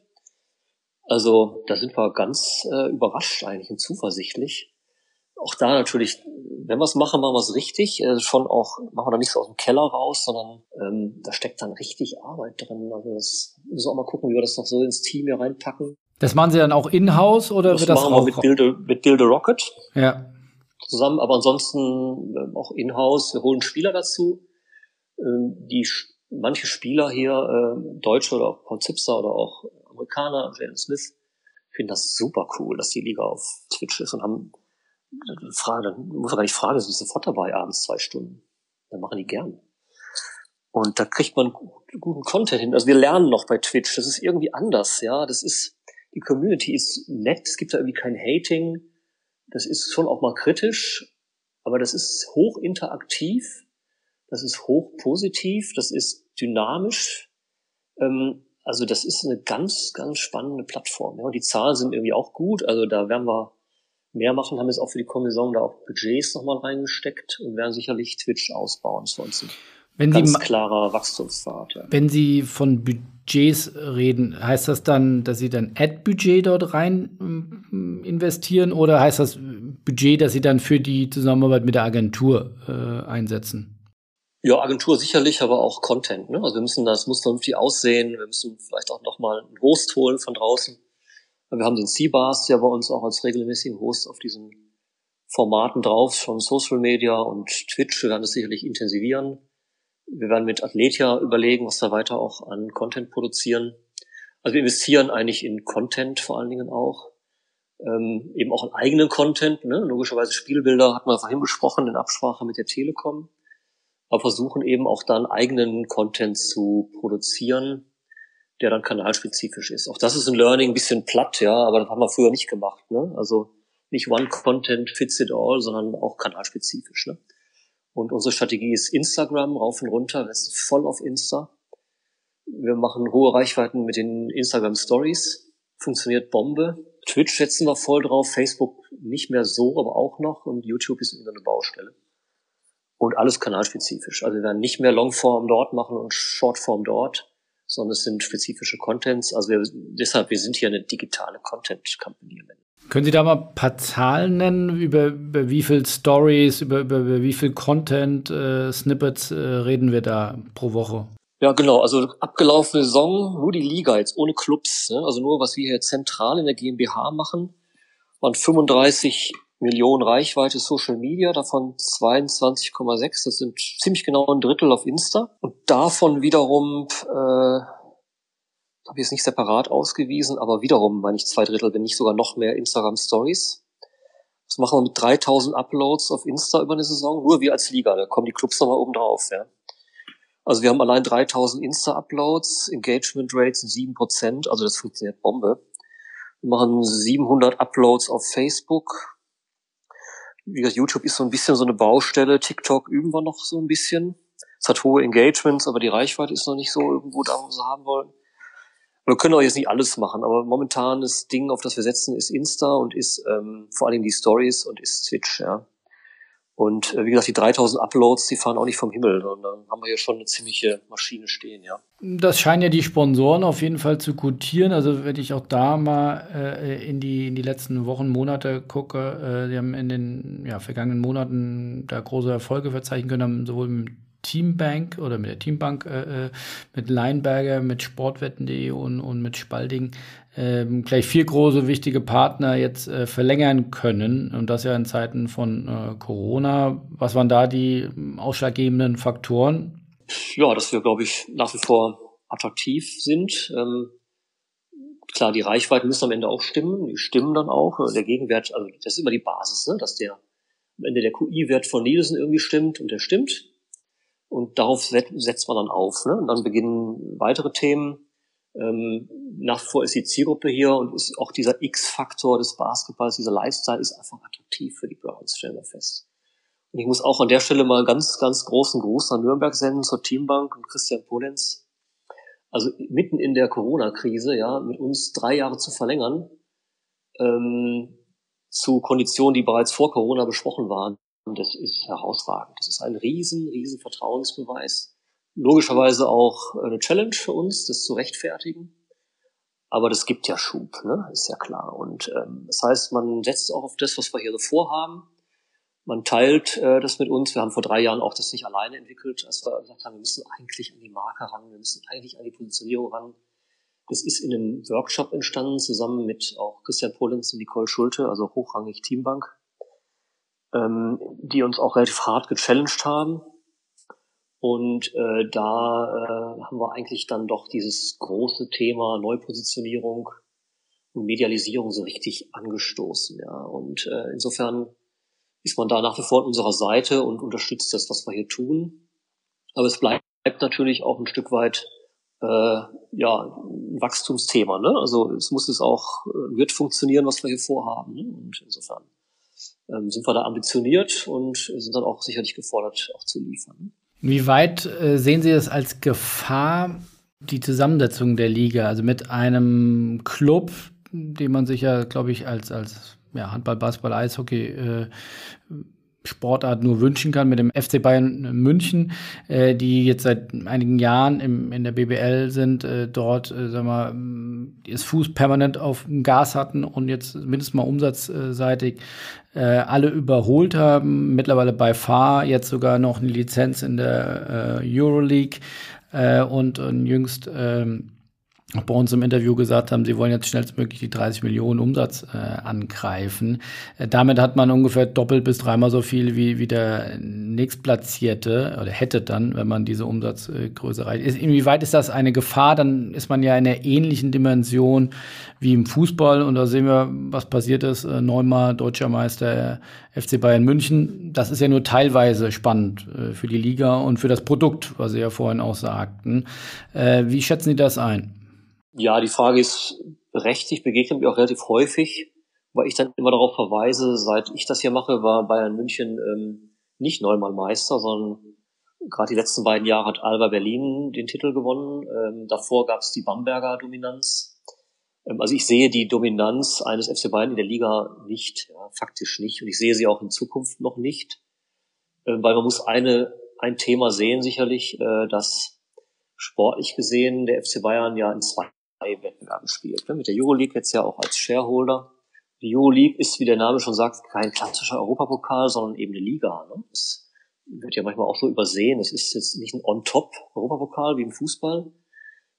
Also da sind wir ganz äh, überrascht eigentlich und zuversichtlich. Auch da natürlich, wenn wir es machen, machen wir es richtig. Äh, schon auch, machen wir da nicht so aus dem Keller raus, sondern ähm, da steckt dann richtig Arbeit drin. Also das müssen wir auch mal gucken, wie wir das noch so ins Team hier reinpacken. Das machen Sie dann auch in-house oder das wird das machen wir mit Build, a, mit Build a Rocket Ja. zusammen, aber ansonsten ähm, auch in-house. Wir holen Spieler dazu. Ähm, die manche Spieler hier, äh, Deutsche oder auch Paul Zipser oder auch Amerikaner, Jalen Smith, finden das super cool, dass die Liga auf Twitch ist und haben Frage, dann muss man gar nicht fragen, sind sofort dabei abends zwei Stunden. Dann machen die gern. Und da kriegt man guten Content hin. Also wir lernen noch bei Twitch. Das ist irgendwie anders, ja. Das ist, die Community ist nett. Es gibt da irgendwie kein Hating. Das ist schon auch mal kritisch. Aber das ist hoch interaktiv. Das ist hoch positiv. Das ist dynamisch. Ähm, also das ist eine ganz, ganz spannende Plattform. Ja. Und die Zahlen sind irgendwie auch gut. Also da werden wir mehr machen, haben jetzt auch für die Kommission da auch Budgets nochmal reingesteckt und werden sicherlich Twitch ausbauen. Das ist für uns ein Wenn ganz Sie, klarer Wachstumspfad. Ja. wenn Sie von Budgets reden, heißt das dann, dass Sie dann Ad-Budget dort rein ähm, investieren oder heißt das Budget, das Sie dann für die Zusammenarbeit mit der Agentur äh, einsetzen? Ja, Agentur sicherlich, aber auch Content. Ne? Also wir müssen, das muss vernünftig aussehen. Wir müssen vielleicht auch nochmal einen Host holen von draußen. Wir haben den C-Bars ja bei uns auch als regelmäßigen Host auf diesen Formaten drauf, schon Social Media und Twitch. Wir werden das sicherlich intensivieren. Wir werden mit Athletia überlegen, was da weiter auch an Content produzieren. Also wir investieren eigentlich in Content vor allen Dingen auch. Ähm, eben auch in eigenen Content. Ne? Logischerweise Spielbilder hatten wir vorhin besprochen in Absprache mit der Telekom. Aber versuchen eben auch dann eigenen Content zu produzieren, der dann kanalspezifisch ist. Auch das ist ein Learning, ein bisschen platt, ja, aber das haben wir früher nicht gemacht. Ne? Also nicht One Content fits it all, sondern auch kanalspezifisch. Ne? Und unsere Strategie ist Instagram rauf und runter. Wir sind voll auf Insta. Wir machen hohe Reichweiten mit den Instagram Stories. Funktioniert Bombe. Twitch setzen wir voll drauf. Facebook nicht mehr so, aber auch noch. Und YouTube ist immer eine Baustelle. Und alles kanalspezifisch. Also wir werden nicht mehr Longform dort machen und Shortform dort, sondern es sind spezifische Contents. Also wir, deshalb, wir sind hier eine digitale Content-Company. Können Sie da mal ein paar Zahlen nennen, über, über wie viel Stories, über, über, über wie viel Content, äh, Snippets äh, reden wir da pro Woche? Ja, genau. Also abgelaufene Saison, nur die Liga jetzt, ohne Clubs. Ne? Also nur, was wir hier zentral in der GmbH machen, waren 35 Millionen Reichweite Social Media, davon 22,6. Das sind ziemlich genau ein Drittel auf Insta. Und davon wiederum, äh, habe ich jetzt nicht separat ausgewiesen, aber wiederum meine ich zwei Drittel, wenn nicht sogar noch mehr Instagram Stories. Das machen wir mit 3000 Uploads auf Insta über eine Saison, nur wir als Liga, da kommen die Clubs nochmal oben drauf, ja. Also wir haben allein 3000 Insta-Uploads, Engagement Rates sind 7%, also das funktioniert Bombe. Wir machen 700 Uploads auf Facebook. Wie gesagt, YouTube ist so ein bisschen so eine Baustelle. TikTok üben wir noch so ein bisschen. Es hat hohe Engagements, aber die Reichweite ist noch nicht so irgendwo da, wo wir sie haben wollen. Wir können auch jetzt nicht alles machen, aber momentan das Ding, auf das wir setzen, ist Insta und ist ähm, vor allem die Stories und ist Twitch, ja. Und äh, wie gesagt, die 3000 Uploads, die fahren auch nicht vom Himmel, sondern haben wir hier schon eine ziemliche Maschine stehen, ja. Das scheinen ja die Sponsoren auf jeden Fall zu gutieren. Also wenn ich auch da mal äh, in, die, in die letzten Wochen, Monate gucke, äh, die haben in den ja, vergangenen Monaten da große Erfolge verzeichnen können, haben sowohl mit Teambank oder mit der Teambank, äh, äh mit Leinberger, mit Sportwetten.de und, und mit Spalding ähm, gleich vier große wichtige Partner jetzt äh, verlängern können und das ja in Zeiten von äh, Corona. Was waren da die ausschlaggebenden Faktoren? Ja, dass wir, glaube ich, nach wie vor attraktiv sind. Ähm, klar, die Reichweiten müssen am Ende auch stimmen, die stimmen dann auch. Der Gegenwert, also das ist immer die Basis, ne? dass der am Ende der QI-Wert von Nielsen irgendwie stimmt und der stimmt. Und darauf setzt man dann auf. Ne? Und dann beginnen weitere Themen. Ähm, nach vor ist die Zielgruppe hier und ist auch dieser X-Faktor des Basketballs, dieser Lifestyle ist einfach attraktiv für die Browns, stellen wir fest. Und ich muss auch an der Stelle mal ganz, ganz großen Gruß an Nürnberg senden, zur Teambank und Christian Polenz. Also mitten in der Corona-Krise, ja, mit uns drei Jahre zu verlängern, ähm, zu Konditionen, die bereits vor Corona besprochen waren. Das ist herausragend. Das ist ein riesen, riesen Vertrauensbeweis. Logischerweise auch eine Challenge für uns, das zu rechtfertigen. Aber das gibt ja Schub, ne? ist ja klar. Und ähm, das heißt, man setzt auch auf das, was wir hier so vorhaben. Man teilt äh, das mit uns. Wir haben vor drei Jahren auch das nicht alleine entwickelt, als wir gesagt haben, wir müssen eigentlich an die Marke ran, wir müssen eigentlich an die Positionierung ran. Das ist in einem Workshop entstanden, zusammen mit auch Christian Polenz und Nicole Schulte, also hochrangig Teambank, ähm, die uns auch relativ hart gechallenged haben. Und äh, da äh, haben wir eigentlich dann doch dieses große Thema Neupositionierung und Medialisierung so richtig angestoßen. Ja. Und äh, insofern ist man da nach wie vor an unserer Seite und unterstützt das, was wir hier tun. Aber es bleibt natürlich auch ein Stück weit äh, ja ein Wachstumsthema. Ne? Also es muss es auch äh, wird funktionieren, was wir hier vorhaben. Ne? Und insofern ähm, sind wir da ambitioniert und sind dann auch sicherlich gefordert, auch zu liefern. Wie weit äh, sehen Sie es als Gefahr, die Zusammensetzung der Liga, also mit einem Club, den man sich ja, glaube ich, als, als ja, Handball, Basketball, Eishockey äh, Sportart nur wünschen kann mit dem FC Bayern München, äh, die jetzt seit einigen Jahren im, in der BBL sind, äh, dort, äh, sag mal, das Fuß permanent auf dem Gas hatten und jetzt mindestens mal umsatzseitig äh, alle überholt haben. Mittlerweile bei Far jetzt sogar noch eine Lizenz in der äh, Euroleague äh, und, und jüngst äh, auch bei uns im Interview gesagt haben, sie wollen jetzt schnellstmöglich die 30 Millionen Umsatz äh, angreifen. Äh, damit hat man ungefähr doppelt bis dreimal so viel wie, wie der nächstplatzierte oder hätte dann, wenn man diese Umsatzgröße reicht. Ist, inwieweit ist das eine Gefahr? Dann ist man ja in einer ähnlichen Dimension wie im Fußball und da sehen wir, was passiert ist. Äh, neunmal deutscher Meister äh, FC Bayern München. Das ist ja nur teilweise spannend äh, für die Liga und für das Produkt, was Sie ja vorhin auch sagten. Äh, wie schätzen Sie das ein? Ja, die Frage ist berechtigt, begegnet mir auch relativ häufig, weil ich dann immer darauf verweise, seit ich das hier mache, war Bayern München ähm, nicht neunmal Meister, sondern gerade die letzten beiden Jahre hat Alba Berlin den Titel gewonnen. Ähm, davor gab es die Bamberger Dominanz. Ähm, also ich sehe die Dominanz eines FC Bayern in der Liga nicht, ja, faktisch nicht. Und ich sehe sie auch in Zukunft noch nicht, ähm, weil man muss eine, ein Thema sehen sicherlich, äh, dass sportlich gesehen der FC Bayern ja in zwei Wettbewerben spielt. Ne? Mit der Euroleague jetzt ja auch als Shareholder. Die Euroleague ist, wie der Name schon sagt, kein klassischer Europapokal, sondern eben eine Liga. Ne? Das wird ja manchmal auch so übersehen. Es ist jetzt nicht ein On-Top-Europapokal wie im Fußball,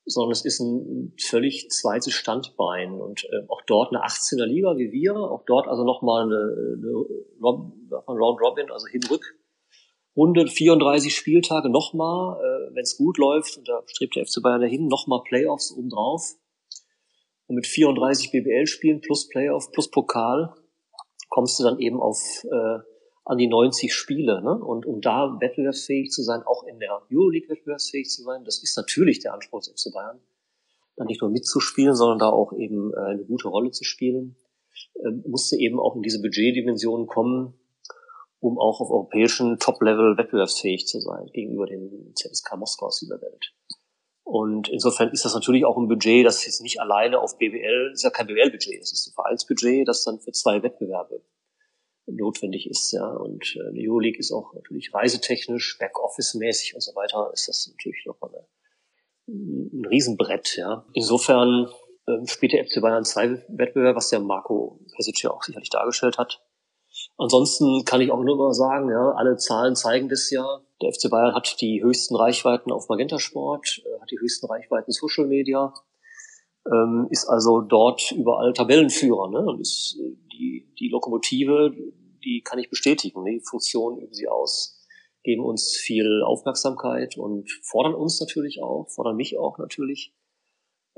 sondern es ist ein völlig zweites Standbein und äh, auch dort eine 18er Liga wie wir, auch dort also nochmal eine, eine Round Robin, also Hin-Rück. Runde 34 Spieltage nochmal, äh, wenn es gut läuft, und da strebt der FC Bayern dahin, nochmal Playoffs obendrauf. Und mit 34 BBL-Spielen plus Playoff plus Pokal kommst du dann eben auf äh, an die 90 Spiele. Ne? Und um da wettbewerbsfähig zu sein, auch in der Euroleague wettbewerbsfähig zu sein, das ist natürlich der Anspruch des FC Bayern, dann nicht nur mitzuspielen, sondern da auch eben äh, eine gute Rolle zu spielen, äh, musste eben auch in diese Budgetdimensionen kommen, um auch auf europäischen Top-Level wettbewerbsfähig zu sein gegenüber den CSK Moskaus dieser Welt. Und insofern ist das natürlich auch ein Budget, das jetzt nicht alleine auf BWL, ist ja kein BWL-Budget, das ist ein Vereinsbudget, das dann für zwei Wettbewerbe notwendig ist, ja. Und äh, die Euroleague ist auch natürlich reisetechnisch, Backoffice-mäßig und so weiter, ist das natürlich noch mal eine, ein Riesenbrett, ja. Insofern äh, spielt der FC Bayern zwei Wettbewerbe, was der Marco Pesic ja auch sicherlich dargestellt hat. Ansonsten kann ich auch nur mal sagen, ja, alle Zahlen zeigen das ja. Der FC Bayern hat die höchsten Reichweiten auf Magenta Sport, äh, hat die höchsten Reichweiten Social Media, ähm, ist also dort überall Tabellenführer, ne? Und ist äh, die, die Lokomotive, die kann ich bestätigen. Ne? Die Funktion üben sie aus, geben uns viel Aufmerksamkeit und fordern uns natürlich auch, fordern mich auch natürlich.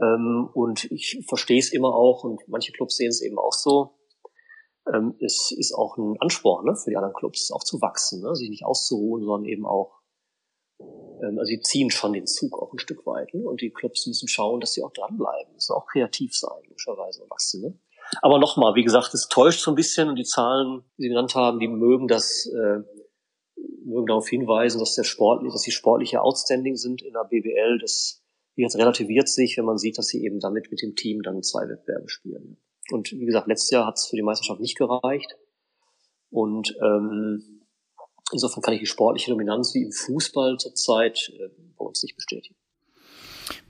Ähm, und ich verstehe es immer auch und manche Clubs sehen es eben auch so. Ähm, es ist auch ein Ansporn ne, für die anderen Clubs, auch zu wachsen, ne, sich nicht auszuruhen, sondern eben auch, ähm, also sie ziehen schon den Zug auch ein Stück weit. Ne, und die Clubs müssen schauen, dass sie auch dranbleiben, müssen auch kreativ sein, logischerweise und wachsen. Ne. Aber nochmal, wie gesagt, es täuscht so ein bisschen und die Zahlen, die Sie genannt haben, die mögen das, äh, mögen darauf hinweisen, dass der sportlich, dass die sportliche Outstanding sind in der BWL. Das jetzt relativiert sich, wenn man sieht, dass sie eben damit mit dem Team dann zwei Wettbewerbe spielen. Und wie gesagt, letztes Jahr hat es für die Meisterschaft nicht gereicht. Und ähm, insofern kann ich die sportliche Dominanz wie im Fußball zurzeit äh, bei uns nicht bestätigen.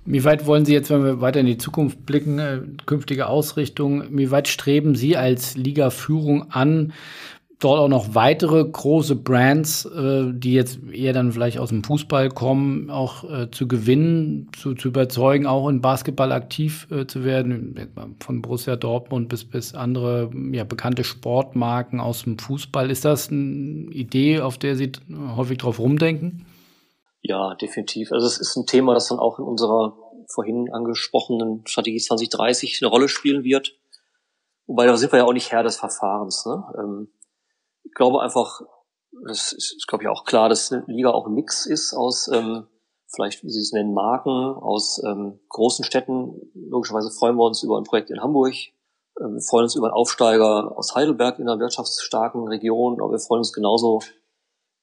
Wie weit wollen Sie jetzt, wenn wir weiter in die Zukunft blicken, äh, künftige Ausrichtung, wie weit streben Sie als Liga-Führung an, dort auch noch weitere große Brands, äh, die jetzt eher dann vielleicht aus dem Fußball kommen, auch äh, zu gewinnen, zu, zu überzeugen, auch in Basketball aktiv äh, zu werden, von Borussia Dortmund bis, bis andere ja, bekannte Sportmarken aus dem Fußball. Ist das eine Idee, auf der Sie häufig drauf rumdenken? Ja, definitiv. Also es ist ein Thema, das dann auch in unserer vorhin angesprochenen Strategie 2030 eine Rolle spielen wird. Wobei da sind wir ja auch nicht Herr des Verfahrens. Ne? Ähm, ich glaube einfach, das ist, glaube ich, auch klar, dass eine Liga auch ein Mix ist aus, ähm, vielleicht, wie Sie es nennen, Marken, aus ähm, großen Städten. Logischerweise freuen wir uns über ein Projekt in Hamburg. Ähm, wir freuen uns über einen Aufsteiger aus Heidelberg in einer wirtschaftsstarken Region, aber wir freuen uns genauso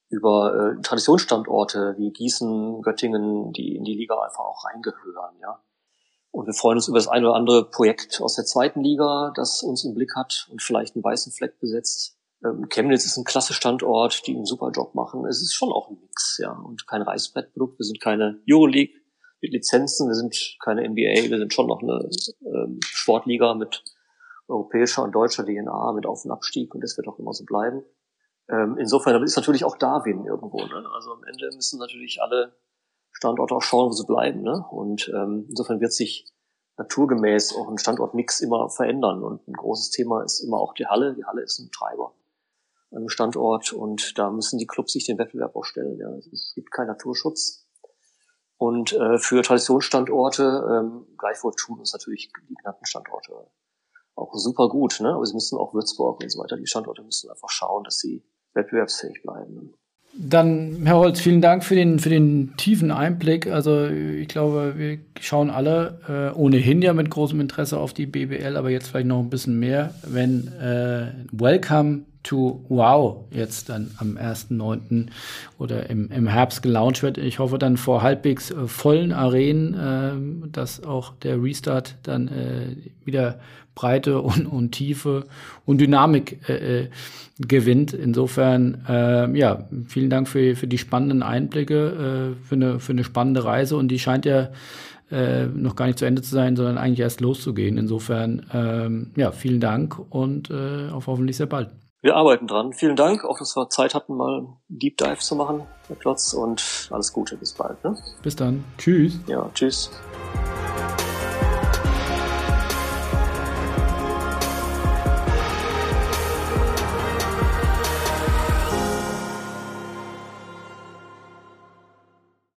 über äh, Traditionsstandorte wie Gießen, Göttingen, die in die Liga einfach auch reingehören, ja. Und wir freuen uns über das eine oder andere Projekt aus der zweiten Liga, das uns im Blick hat und vielleicht einen weißen Fleck besetzt. Ähm, Chemnitz ist ein klasse Standort, die einen super Job machen. Es ist schon auch ein Mix, ja, und kein Reißbrettprodukt. Wir sind keine Euroleague mit Lizenzen, wir sind keine NBA, wir sind schon noch eine ähm, Sportliga mit europäischer und deutscher DNA, mit Auf- und Abstieg und das wird auch immer so bleiben. Ähm, insofern ist natürlich auch Darwin irgendwo. Ne? Also am Ende müssen natürlich alle Standorte auch schauen, wo sie bleiben. Ne? Und ähm, insofern wird sich naturgemäß auch ein Standortmix immer verändern. Und ein großes Thema ist immer auch die Halle. Die Halle ist ein Treiber Standort und da müssen die Clubs sich den Wettbewerb auch stellen. Ja. Es gibt keinen Naturschutz. Und äh, für Traditionsstandorte ähm, gleichwohl tun uns natürlich die genannten Standorte auch super gut. Ne? Aber sie müssen auch Würzburg und so weiter, die Standorte müssen einfach schauen, dass sie wettbewerbsfähig bleiben. Dann, Herr Holz, vielen Dank für den, für den tiefen Einblick. Also ich glaube, wir schauen alle äh, ohnehin ja mit großem Interesse auf die BBL, aber jetzt vielleicht noch ein bisschen mehr, wenn äh, Welcome to Wow jetzt dann am 1.9. oder im, im Herbst gelauncht wird. Ich hoffe dann vor halbwegs äh, vollen Arenen, äh, dass auch der Restart dann äh, wieder Breite [LAUGHS] und, und Tiefe und Dynamik äh, äh gewinnt. Insofern, äh, ja, vielen Dank für, für die spannenden Einblicke, äh, für, eine, für eine spannende Reise und die scheint ja äh, noch gar nicht zu Ende zu sein, sondern eigentlich erst loszugehen. Insofern, ähm, ja, vielen Dank und äh, auf hoffentlich sehr bald. Wir arbeiten dran. Vielen Dank, auch dass wir Zeit hatten, mal einen Deep Dive zu machen, Herr Klotz, und alles Gute, bis bald. Ne? Bis dann. Tschüss. Ja, tschüss.